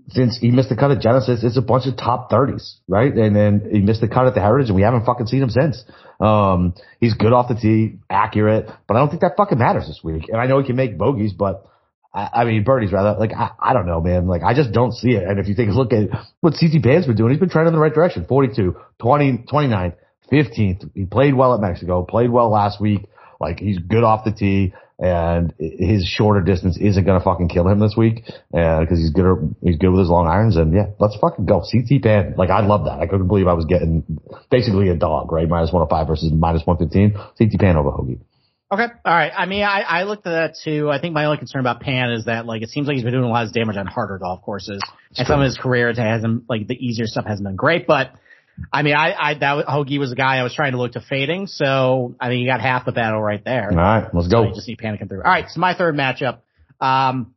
since he missed the cut at Genesis, it's a bunch of top thirties, right? And then he missed the cut at the Heritage and we haven't fucking seen him since. Um, he's good off the tee, accurate, but I don't think that fucking matters this week. And I know he can make bogeys, but I, I mean, birdies rather. Like, I, I don't know, man. Like, I just don't see it. And if you a look at what CT Pan's been doing, he's been trending in the right direction. 42, 20, 29, 15th. He played well at Mexico, played well last week. Like, he's good off the tee and his shorter distance isn't going to fucking kill him this week. And cause he's good, he's good with his long irons. And yeah, let's fucking go. CT Pan. Like, I love that. I couldn't believe I was getting basically a dog, right? Minus 105 versus minus 115. CT Pan over Hoagie. Okay. All right. I mean, I, I looked at that too. I think my only concern about Pan is that like it seems like he's been doing a lot of damage on harder golf courses, and some of his career hasn't like the easier stuff hasn't been great. But I mean, I, I that Hoagie was a guy I was trying to look to fading, so I think you got half the battle right there. All right, let's So go. you just need Pan to come through. All right. So my third matchup. Um,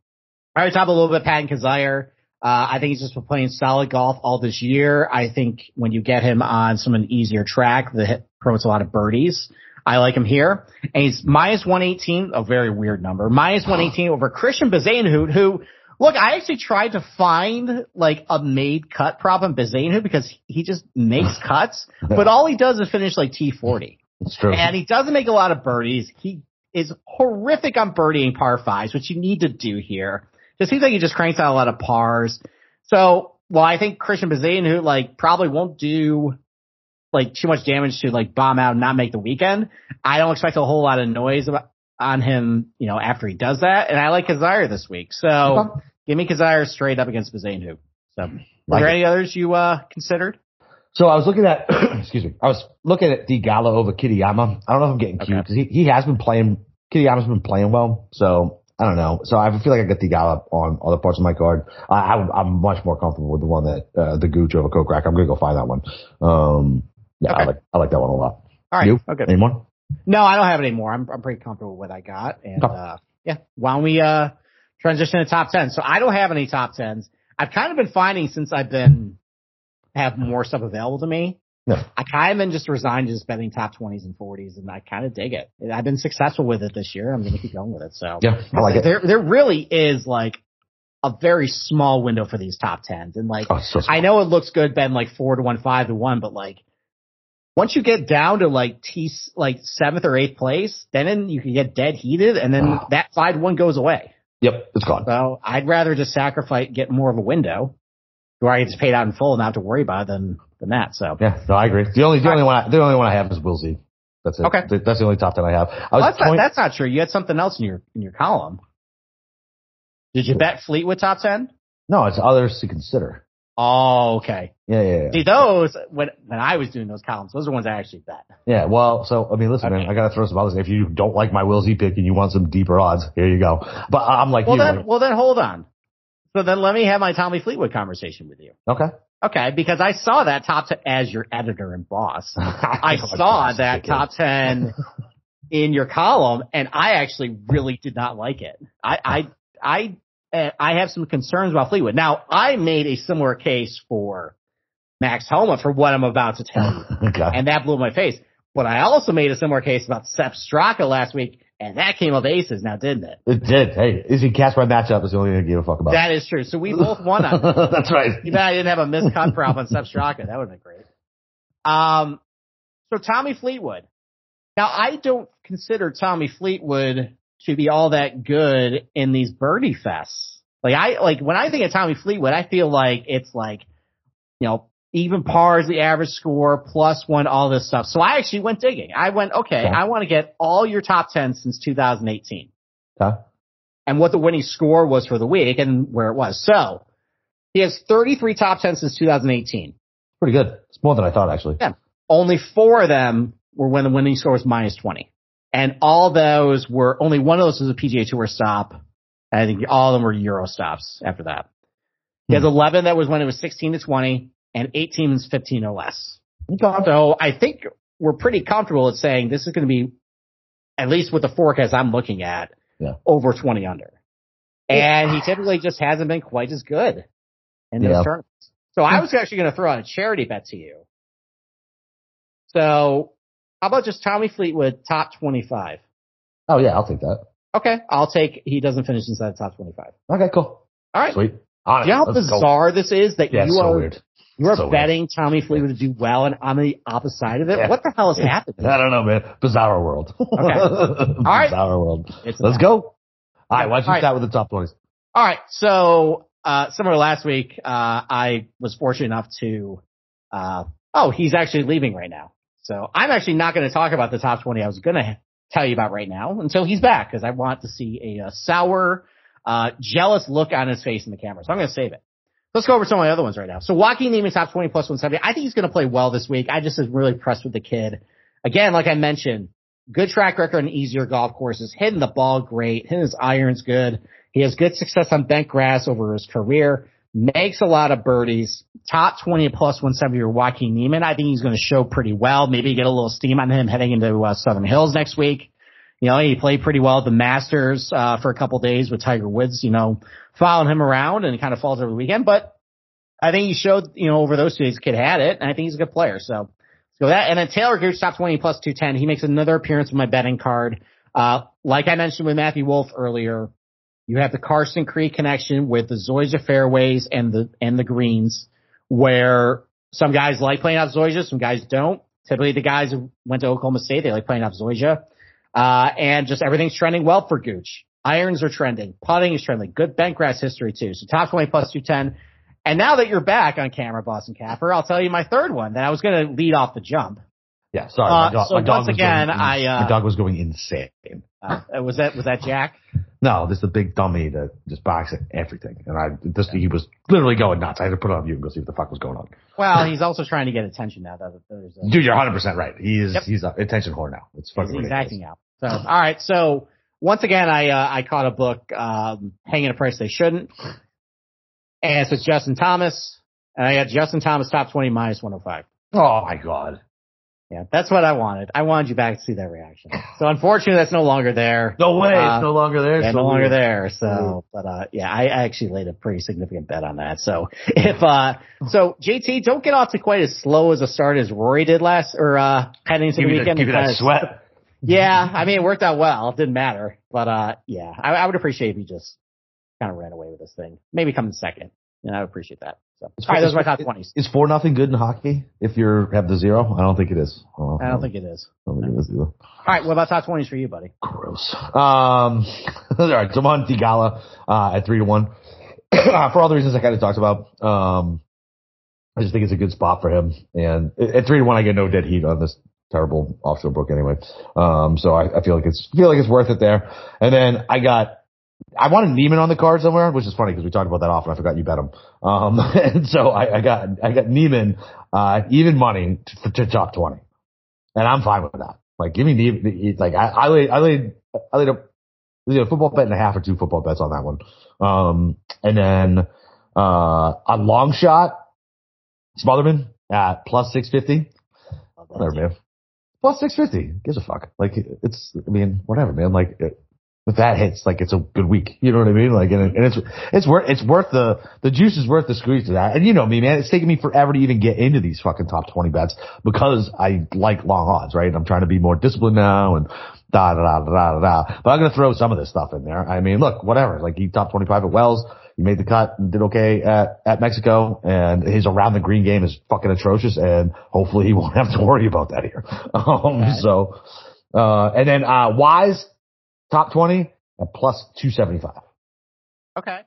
I already talked a little bit about Patton Kizzire. Uh, I think he's just been playing solid golf all this year. I think when you get him on some an easier track that promotes a lot of birdies, I like him here. And he's minus 118, a very weird number, minus 118 over Christian Bezuidenhout, who, look, I actually tried to find like a made cut prop on Bezainhout because he just makes cuts, but all he does is finish like T40 It's true. and he doesn't make a lot of birdies. He is horrific on birdieing par fives, which you need to do here. It seems like he just cranks out a lot of pars. So, well, I think Christian who like probably won't do like too much damage to like bomb out and not make the weekend. I don't expect a whole lot of noise about, on him, you know, after he does that. And I like Kizzire this week. So Okay. give me Kizzire straight up against Bazane, who. So, are Like there it. any others you uh considered? So I was looking at, excuse me, I was looking at Theegala over Kitayama. I don't know if I'm getting cute because he, he has been playing, Kitayama's been playing well. So I don't know. So I feel like I got the Gallup on other parts of my card. I, I, am much more comfortable with the one that uh, the Gooch over Kokrak. I'm gonna go find that one. Um, yeah, okay. I like I like that one a lot. All right. You? Okay. Any more? No, I don't have any more. I'm I'm pretty comfortable with what I got. And okay. uh, yeah, why don't we uh transition to top ten? So I don't have any top tens. I've kind of been finding since I've been have more stuff available to me. Yeah. I kind of been just resigned to just betting top 20s and 40s and I kind of dig it. I've been successful with it this year. I'm going to keep going with it. So yeah, I like it. There, there really is like a very small window for these top 10s. And like, oh, so I know it looks good, Ben, like four to one, five to one, but like once you get down to like T, like seventh or eighth place, then you can get dead heated and then wow. that five one goes away. Yep, it's gone. So I'd rather just sacrifice, get more of a window where I get paid out in full and not have to worry about it than, than that. So yeah, no, I agree. The only, the only one, I, the only one I have is Will Z. That's it. Okay. That's the only top 10 I have. I well, that's, point- not, that's not true. You had something else in your, in your column. Did you bet Fleetwood top 10? No, it's others to consider. Oh, okay. Yeah, yeah, yeah. See, those, when, when I was doing those columns, those are the ones I actually bet. Yeah, well, so, I mean, listen, okay. man, I gotta throw some others. If you don't like my Will Z pick and you want some deeper odds, here you go. But I'm like well, you. Then, well, then hold on. So then let me have my Tommy Fleetwood conversation with you. Okay. Okay, because I saw that top 10 as your editor and boss. I saw that top 10 in your column and I actually really did not like it. I, I, I I have some concerns about Fleetwood. Now, I made a similar case for Max Homa for what I'm about to tell you. okay. And that blew my face. But I also made a similar case about Sepp Straka last week, and that came up aces now, didn't it? It did. Hey, Izzy Casper matchup is the only thing I give a fuck about. That is true. So we both won on that. That's right. You bet I didn't have a missed cut prop on Sepp Straka. That would have been great. Um, so Tommy Fleetwood. Now I don't consider Tommy Fleetwood to be all that good in these birdie fests. Like I like when I think of Tommy Fleetwood, I feel like it's like, you know, even par is the average score plus one, all this stuff. So I actually went digging. I went, okay, okay. I want to get all your top 10 since 2018. Okay. And what the winning score was for the week and where it was. So he has 33 top 10 since 2018. Pretty good. It's more than I thought actually. Yeah. Only four of them were when the winning score was minus 20. And all those were, only one of those was a PGA Tour stop. I think all of them were Euro stops after that. He has hmm. 11 that was when it was 16 to 20 and 18 is 15 or less. So I think we're pretty comfortable at saying this is going to be, at least with the forecast I'm looking at, yeah. over 20 under. And he typically just hasn't been quite as good in those yeah. tournaments. So I was actually going to throw out a charity bet to you. So how about just Tommy Fleetwood top 25? Oh yeah, I'll take that. Okay, I'll take. He doesn't finish inside the top 25. Okay, cool. All right, sweet. On Do you know how bizarre go. this is that yeah, you so are weird. you are so betting weird. Tommy Fleetwood to do well, and I'm on the opposite side of it. Yeah. What the hell is yeah. happening? I don't know, man. Bizarre world. Okay. All right. Bizarre world. It's Let's go. All right. Why don't you All start right. with the top 20s? All right. So, uh, similar last week, uh, I was fortunate enough to, uh, oh, he's actually leaving right now. So I'm actually not going to talk about the top 20 I was going to tell you about right now until he's back because I want to see a, a sour, uh, jealous look on his face in the camera. So I'm going to save it. Let's go over some of my other ones right now. So Joaquin Niemann top 20 plus 170. I think he's going to play well this week. I just am really impressed with the kid. Again, like I mentioned, good track record on easier golf courses, hitting the ball great, hitting his irons good. He has good success on bent grass over his career makes a lot of birdies, top 20 plus 170 or Joaquin Niemann. I think he's going to show pretty well. Maybe get a little steam on him heading into uh, Southern Hills next week. You know, he played pretty well at the Masters, uh, for a couple days with Tiger Woods, you know, following him around and kind of falls over the weekend. But I think he showed, you know, over those two days, kid had it and I think he's a good player. So, so that, and then Taylor Gooch, top 20 plus 210. He makes another appearance with my betting card. Uh, like I mentioned with Matthew Wolff earlier, you have the Karsten Creek connection with the Zoysia fairways and the and the greens, where some guys like playing off Zoysia, some guys don't. Typically, the guys who went to Oklahoma State they like playing off Zoysia, uh, and just everything's trending well for Gooch. Irons are trending, putting is trending, good bent grass history too. So top twenty plus two ten. And now that you're back on camera, Boston Capper, I'll tell you my third one that I was going to lead off the jump. Yeah, sorry. My uh, dog, so my dog once again, going, I uh, my dog was going insane. Uh, was that was that Jack? No, this is a big dummy that just barks at everything, and I this he was literally going nuts. I had to put it on mute and go see what the fuck was going on. Well, he's also trying to get attention now. That there's a, dude, you're 100 percent right. He is yep. he's an attention whore now. It's fucking he's, acting out. So all right, so once again, I uh, I caught a book um, hanging a price they shouldn't, and it's Justin Thomas, and I got Justin Thomas top twenty minus one hundred five. Oh my god. Yeah, that's what I wanted. I wanted you back to see that reaction. So unfortunately, that's no longer there. No way, Uh, it's no longer there. Yeah, So no longer weird. there. So, but uh, yeah, I I actually laid a pretty significant bet on that. So if uh, so JT, don't get off to quite as slow as a start as Rory did last or uh, heading into Give the weekend. give me that sweat. Yeah, I mean, it worked out well. It didn't matter. But, uh, yeah, I, I would appreciate if you just kind of ran away with this thing. Maybe come in second. You know, I would appreciate that. So, all right, those are my top 20s. Is four nothing good in hockey if you have the zero? I don't think it is. Oh, I don't think it is. I don't think it is either. All right, what about top 20s for you, buddy? Gross. Um, all right, Damon Theegala, uh, at three to one. for all the reasons I kind of talked about. Um, I just think it's a good spot for him. And at at three to one, I get no dead heat on this terrible offshore book anyway. Um, so I, I feel like it's, feel like it's worth it there. And then I got, I wanted Niemann on the card somewhere, which is funny because we talked about that often. I forgot you bet him. Um, and so I, I got, I got Niemann, uh, even money to, to top 20. And I'm fine with that. Like, give me Niemann, like, I, I laid, I laid, I laid a, a football bet and a half or two football bets on that one. Um, and then, uh, a long shot, Smotherman at plus 650. Love Whatever, man. Plus 650. Gives a fuck. Like, it's, I mean, whatever, man. Like, it, if that hits, like, it's a good week. You know what I mean? Like, and, and it's, it's worth, it's worth the, the juice is worth the squeeze to that. And you know me, man. It's taken me forever to even get into these fucking top 20 bets because I like long odds, right? I'm trying to be more disciplined now and da da da da da da. But I'm going to throw some of this stuff in there. I mean, look, whatever. Like, he top 25 at Wells. He made the cut and did okay at, at Mexico and his around the green game is fucking atrocious and hopefully he won't have to worry about that here. Um, so, uh, and then, uh, Wise top 20 at plus 275. Okay.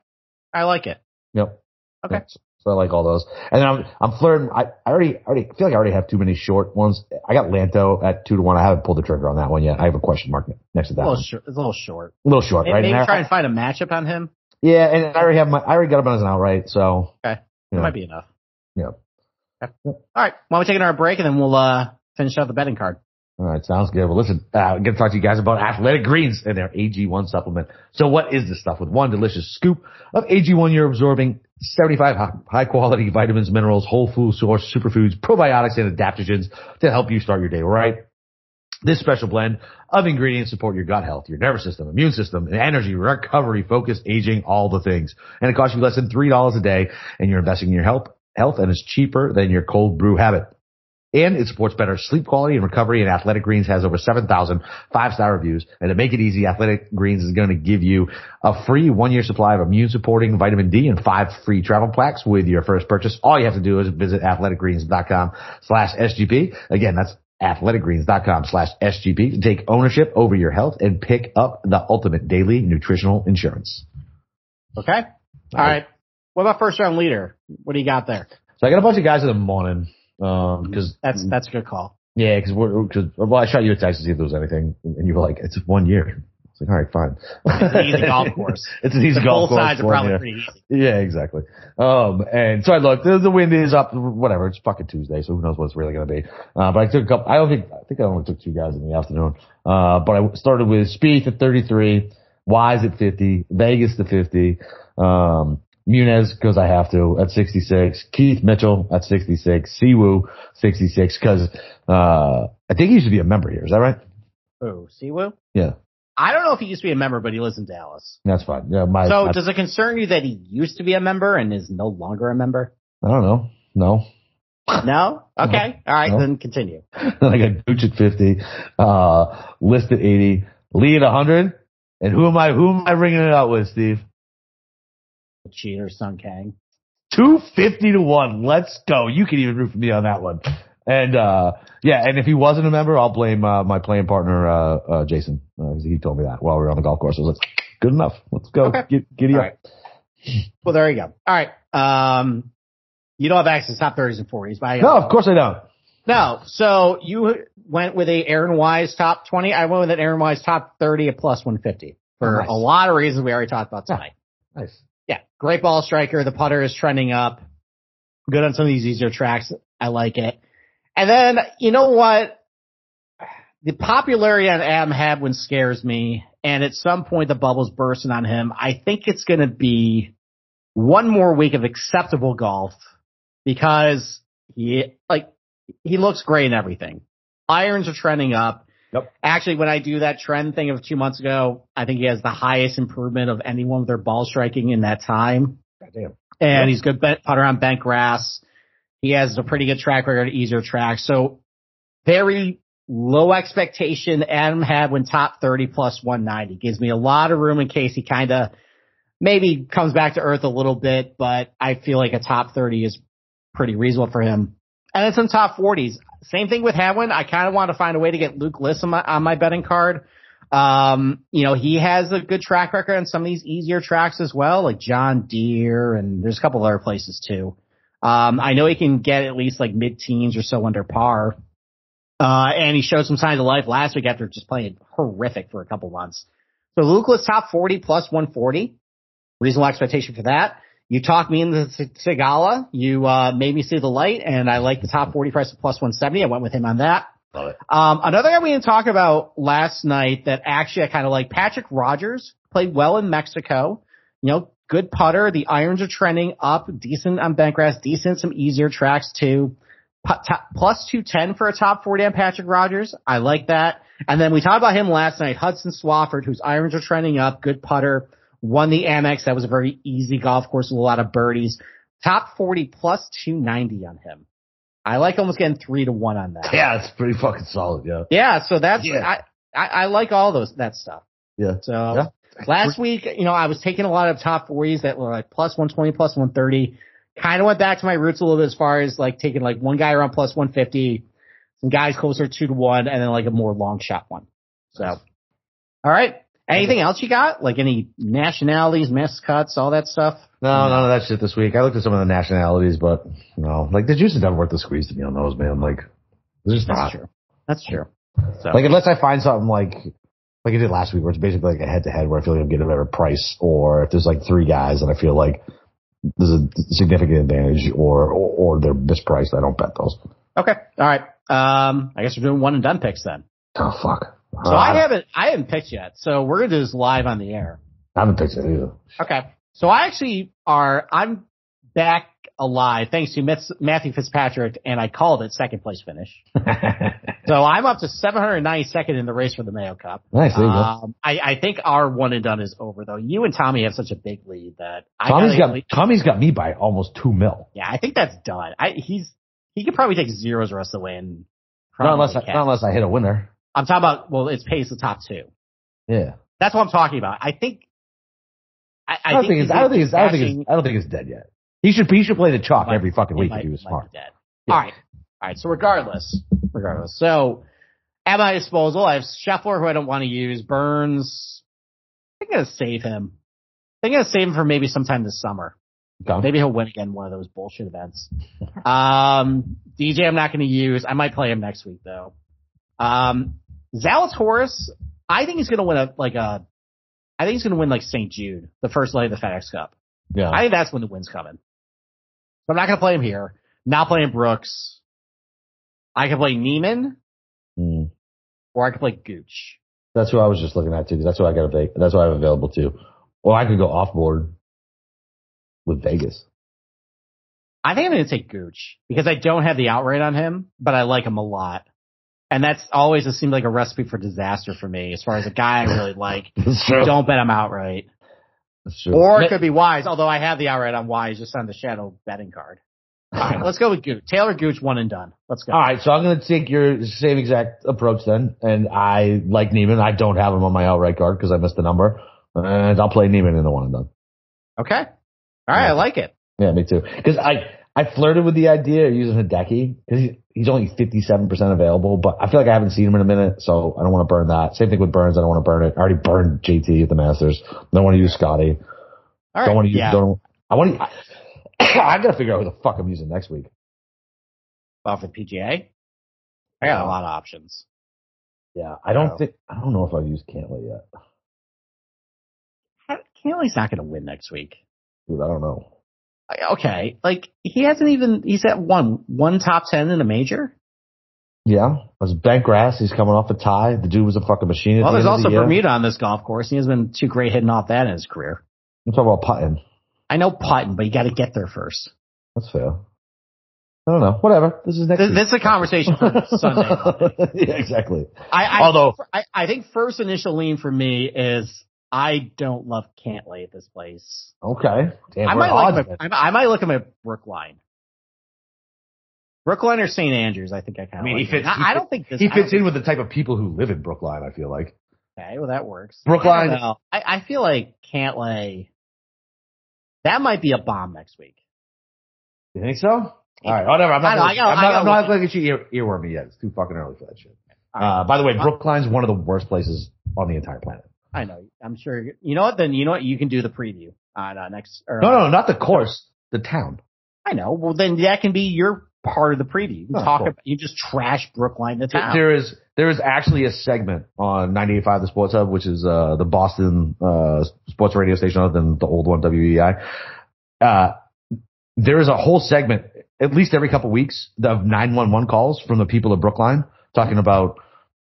I like it. Yep. Okay. Yep. So I like all those. And then I'm, I'm flirting. I, I already, I already I feel like I already have too many short ones. I got Lanto at two to one. I haven't pulled the trigger on that one yet. I have a question mark next to A that little, one. short, it's a little short. A little short, Maybe, right? maybe And I- try and find a matchup on him. yeah, and I already have my, I already got him as an outright. So Okay. you That know, might be enough. Yeah. Okay. All right. Why don't we take our break and then we'll, uh, finish out the betting card. All right, sounds good. Well, listen, uh, I'm going to talk to you guys about Athletic Greens and their AG1 supplement. So what is this stuff? With one delicious scoop of AG1, you're absorbing 75 high quality vitamins, minerals, whole food source, superfoods, probiotics, and adaptogens to help you start your day right. This special blend of ingredients support your gut health, your nervous system, immune system, and energy, recovery, focus, aging, all the things. And it costs you less than $3 a day and you're investing in your health, health and it's cheaper than your cold brew habit. And it supports better sleep quality and recovery. And Athletic Greens has over 7,000 five-star reviews. And to make it easy, Athletic Greens is going to give you a free one-year supply of immune-supporting vitamin D and five free travel plaques with your first purchase. All you have to do is visit athleticgreens.com slash SGP. Again, that's athleticgreens.com slash SGP to take ownership over your health and pick up the ultimate daily nutritional insurance. Okay. All right. What about first round leader? What do you got there? So I got a bunch of guys in the morning. Um, cause That's, that's a good call. Yeah, because we're because well, I shot you a text to see if there was anything, and you were like, "It's one year." I was like, "All right, fine." It's an easy golf course. it's an easy The golf both sides are probably year. pretty easy. Yeah, exactly. Um, and so I looked. The, the wind is up. Whatever. It's fucking Tuesday, so who knows what it's really going to be. Uh, but I took a couple. I don't think. I think I only took two guys in the afternoon. Uh, but I started with Spieth at 33, Wise at 50, Vegas to 50. Um, Munez because I have to at 66, Keith Mitchell at 66, Siwoo 66 because uh, I think he used to be a member here. Is that right? Oh, Siwoo? Yeah, I don't know if he used to be a member, but he lives in Dallas. that's fine. Yeah, my, So my- does it concern you that he used to be a member and is no longer a member? I don't know. No, No? Okay. All right, No. then continue. I got Gooch at 50, uh, List at 80, Lee at 100. And who am I, who am I ringing it out with, Steve? Cheater, Sung Kang. 250 to 1. Let's go. You can even root for me on that one. And, uh, yeah, and if he wasn't a member, I'll blame, uh, my playing partner, uh, uh, Jason. Uh, he told me that while we were on the golf course. I was like, good enough. Let's go. Okay. Get, giddy All up. right. Well, there you go. All right. Um, you don't have access to top 30s and 40s, but I No, of course I don't. No. So you went with a Aaron Wise top 20. I went with an Aaron Wise top 30 at plus 150 for Oh, nice. a lot of reasons we already talked about tonight. Nice. Yeah. Great ball striker. The putter is trending up. Good on some of these easier tracks. I like it. And then, you know what? the popularity on Adam Hadwin scares me, and at some point the bubble's bursting on him. I think it's going to be one more week of acceptable golf because he like he looks great in everything. Irons are trending up. Yep. Actually, when I do that trend thing of two months ago, I think he has the highest improvement of anyone with their ball striking in that time. Goddamn. And Yep. he's good putter on bent grass. He has a pretty good track record, at easier tracks. So very low expectation. Adam Hadwin top 30 plus 190 gives me a lot of room in case he kind of maybe comes back to earth a little bit, but I feel like a top 30 is pretty reasonable for him. And it's in top 40s. Same thing with Hadwin. I kind of want to find a way to get Luke List on my, on my betting card. Um, you know, he has a good track record on some of these easier tracks as well, like John Deere, and there's a couple other places too. Um, I know he can get at least like mid teens or so under par. Uh, and he showed some signs of life last week after just playing horrific for a couple months. So Luke List top 40 plus 140. Reasonable expectation for that. You talked me into Theegala. You uh, made me see the light, and I like the top 40 price of plus 170. I went with him on that. Love it. Um, another guy we didn't talk about last night that actually I kind of like, Patrick Rodgers played well in Mexico. You know, good putter. The irons are trending up, decent on bent grass, decent some easier tracks too. Top, plus 210 for a top 40 on Patrick Rodgers. I like that. And then we talked about him last night, Hudson Swafford, whose irons are trending up, good putter, won the Amex. That was a very easy golf course with a lot of birdies. Top 40 plus 290 on him. I like almost getting three to one on that. Yeah, it's pretty fucking solid. Yeah. Yeah, so that's Yeah. I, I I like all those that stuff. Yeah. So Yeah. last week, you know, I was taking a lot of top forties that were like plus one twenty, plus one thirty. Kind of went back to my roots a little bit as far as like taking like one guy around plus one fifty, some guys closer to two to one, and then like a more long shot one. So, all right. Anything else you got? Like any nationalities, miss cuts, all that stuff? No, none of that shit this week. I looked at some of the nationalities, but no, like the juice is never worth the squeeze to me on those, man. Like, there's just That's not. true. That's true. So Like, unless I find something like, like I did last week, where it's basically like a head to head, where I feel like I'm getting a better price, or if there's like three guys and I feel like there's a significant advantage, or or, or they're mispriced, I don't bet those. okay, all right. Um, I guess we're doing one and done picks then. Oh fuck. So I haven't I haven't picked yet. So we're gonna do this live on the air. I haven't picked it either. Okay. So I actually are I'm back alive thanks to Matthew Fitzpatrick, and I called it second place finish. So I'm up to 792nd in the race for the Mayo Cup. nice. There you go. Um, I, I think our one and done is over though. You and Tommy have such a big lead that Tommy's got Tommy's got me by almost two mil. yeah, I think that's done. I he's he could probably take zeros the rest of the way and Not unless I, not unless I hit a winner. I'm talking about well, it's pays the top two. Yeah. That's what I'm talking about. I think. I, I, don't think he's it's I don't think it's I don't think it's I don't think it's dead yet. He should he should play the chalk might- every fucking week might- if he was smart. dead. Yeah. All right. All right. So regardless, regardless. So at my disposal, I have Scheffler, who I don't want to use. Burns. I'm gonna save him. I'm gonna save him for maybe sometime this summer. Okay. Maybe he'll win again one of those bullshit events. Um, DJ, I'm not gonna use. I might play him next week though. Um, Zalatoris, I think he's gonna win a like a. I think he's gonna win like St. Jude, the first leg of the FedEx Cup. Yeah. I think that's when the win's coming. So I'm not gonna play him here. Not playing Brooks. I can play Niemann Mm. or I can play Gooch. That's who I was just looking at too. 'cause That's what I got. That's what I have available too. Or I could go off board with Vegas. I think I'm gonna take Gooch because I don't have the outright on him, but I like him a lot. And that's always it seemed like a recipe for disaster for me as far as a guy I really like. Don't bet him outright. Or it could be Wise, although I have the outright on Wise just on the shadow betting card. All right, let's go with Gooch. Taylor Gooch, one and done. Let's go. All right, so I'm going to take your same exact approach then, and I like Niemann. I don't have him on my outright card because I missed the number, and I'll play Niemann in the one and done. Okay. All right, I like it. Yeah, me too. Because I I flirted with the idea of using Hideki because he, he's only 57 percent available, but I feel like I haven't seen him in a minute, so I don't want to burn that. Same thing with Burns. I don't want to burn it. I already burned JT at the Masters. I Don't want to use Scotty. All right. don't want to use. yeah. Don't. I want to. I, got to figure out who the fuck I'm using next week. Well, for PGA, I got a lot of options. Yeah, I don't Oh. think I don't know if I've used Cantlay yet. Cantlay's not going to win next week. Dude, I don't know. Okay, like he hasn't even he's at one one top ten in a major. Yeah, it was bent grass. He's coming off a tie. The dude was a fucking machine. Well, the there's also the. Bermuda on this golf course. He has been too great hitting off that in his career. I'm talking about putting. I know putting, but you got to get there first. That's fair. I don't know. Whatever. This is next. This, this is a conversation for Sunday. yeah, exactly. I, I, Although- I, I think first initial lean for me is I don't love Cantlay at this place. Okay. Damn, I might, odds, like man. my, I, I might look at my Brookline. Brookline or St. Andrews, I think I kind of I mean, like he fits- he I, I don't think this he fits in with the type of people who live in Brookline. I feel like. Okay, well that works. Brookline- I, don't know. I, I feel like Cantlay. That might be a bomb next week. You think so? All right. Whatever. I'm not. Know, gonna- I I'm not. gotta I'm not look- going to get you ear, earworm yet. It's too fucking early for that shit. All right. Uh, by the way, Brookline's one of the worst places on the entire planet. I know. I'm sure. You know what? Then you know what? You can do the preview on uh, next. Or, No, no, not the course. The town. I know. Well, then that can be your part of the preview. You can Oh, talk cool. about. You just trash Brookline the town. There is there is actually a segment on 98.5 The Sports Hub, which is uh, the Boston uh, sports radio station other than the old one, WEEI. Uh, there is a whole segment, at least every couple of weeks, of 911 calls from the people of Brookline talking about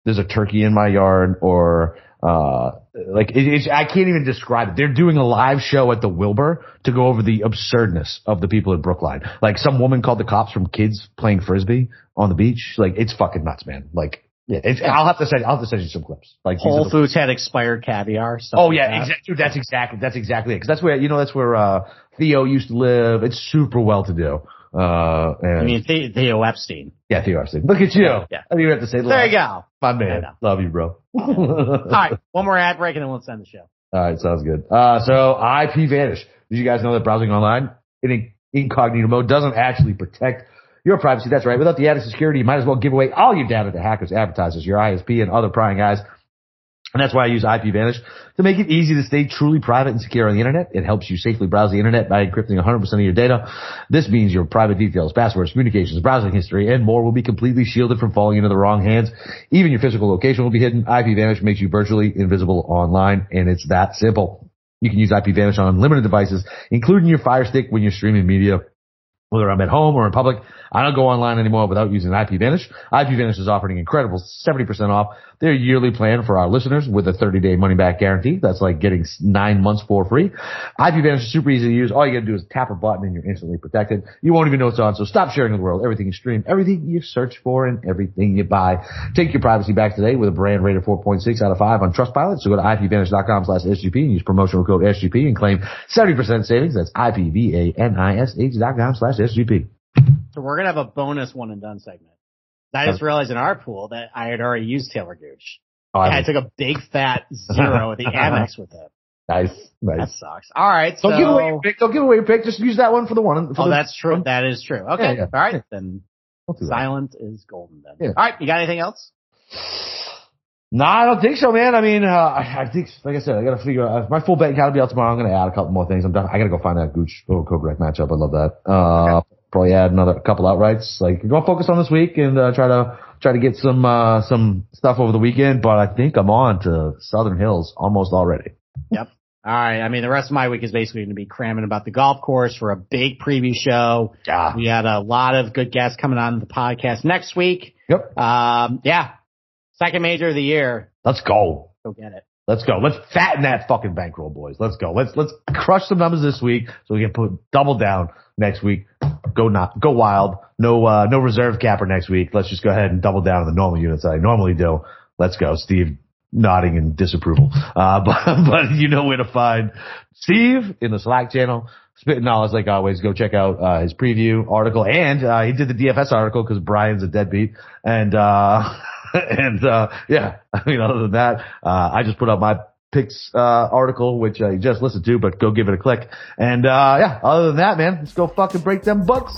there's a turkey in my yard or uh, like it, it's, I can't even describe it. They're doing a live show at the Wilbur to go over the absurdness of the people in Brookline. Like some woman called the cops from kids playing frisbee on the beach. Like it's fucking nuts, man. Like yeah, it's, I'll have to send I'll have to send you some clips. Like Whole Foods had expired caviar. Oh like yeah, that. exactly. That's exactly that's exactly it. Because that's where you know that's where uh, Theo used to live. It's super well to do. Uh, and I mean, The- Theo Epstein. yeah, Theo Epstein. Look at you. Yeah. I didn't even have to say. There you go. my man. Love you, bro. All right, one more ad break and then we'll send the show. All right, sounds good. Uh, so IP Vanish. Did you guys know that browsing online in incognito mode doesn't actually protect your privacy? That's right. Without the added security, you might as well give away all your data to hackers, advertisers, your ISP, and other prying eyes. And that's why I use IP Vanish to make it easy to stay truly private and secure on the internet. It helps you safely browse the internet by encrypting 100% of your data. This means your private details, passwords, communications, browsing history, and more will be completely shielded from falling into the wrong hands. Even your physical location will be hidden. IP Vanish makes you virtually invisible online, and it's that simple. You can use IP Vanish on unlimited devices, including your Fire Stick when you're streaming media. Whether I'm at home or in public, I don't go online anymore without using IP Vanish. IP Vanish is offering incredible 70% off their yearly plan for our listeners with a 30 day money back guarantee. That's like getting nine months for free. IP Vanish is super easy to use. All you gotta do is tap a button and you're instantly protected. You won't even know it's on. So stop sharing with the world everything you stream, everything you search for, and everything you buy. Take your privacy back today with a brand rated 4.6 out of 5 on Trustpilot. So go to ipvanish.com slash SGP and use promotional code SGP and claim 70% savings. That's IPVANISH dot com slash SGP. So we're gonna have a bonus one and done segment. I just realized in our pool that I had already used Taylor Gooch. Oh, I took a big fat zero at the Amex with it. nice, That sucks. All right, so Don't give away your pick. Don't give away your pick. Just use that one for the one. For oh, the, that's true. That is true. Okay, Yeah, yeah. all right, then silent is golden. Then. Yeah. All right, you got anything else? No, I don't think so, man. I mean, uh, I, I think, like I said, I got to figure out my full betting count will be out tomorrow. I'm going to add a couple more things. I'm done. I got to go find that Gooch or Kokrak matchup. I love that. Uh, probably add another couple outrights. Like, go focus on this week and uh, try to try to get some uh, some stuff over the weekend. But I think I'm on to Southern Hills almost already. Yep. All right. I mean, the rest of my week is basically going to be cramming about the golf course for a big preview show. Yeah. We had a lot of good guests coming on the podcast next week. Yep. Um, yeah. Second major of the year. Let's go. Go get it. Let's go. Let's fatten that fucking bankroll, boys. Let's go. Let's let's crush some numbers this week so we can put double down next week. Go not go wild. No uh no reserve capper next week. Let's just go ahead and double down on the normal units I normally do. Let's go, Steve. Nodding in disapproval. Uh, but but you know where to find Steve in the Slack channel. Spitting knowledge like always. Go check out uh, his preview article, and uh, he did the DFS article because Brian's a deadbeat, and uh, and uh, yeah, I mean other than that, uh, I just put up my picks uh, article, which I just listened to, but go give it a click. And uh, yeah, other than that, man, let's go fucking break them books.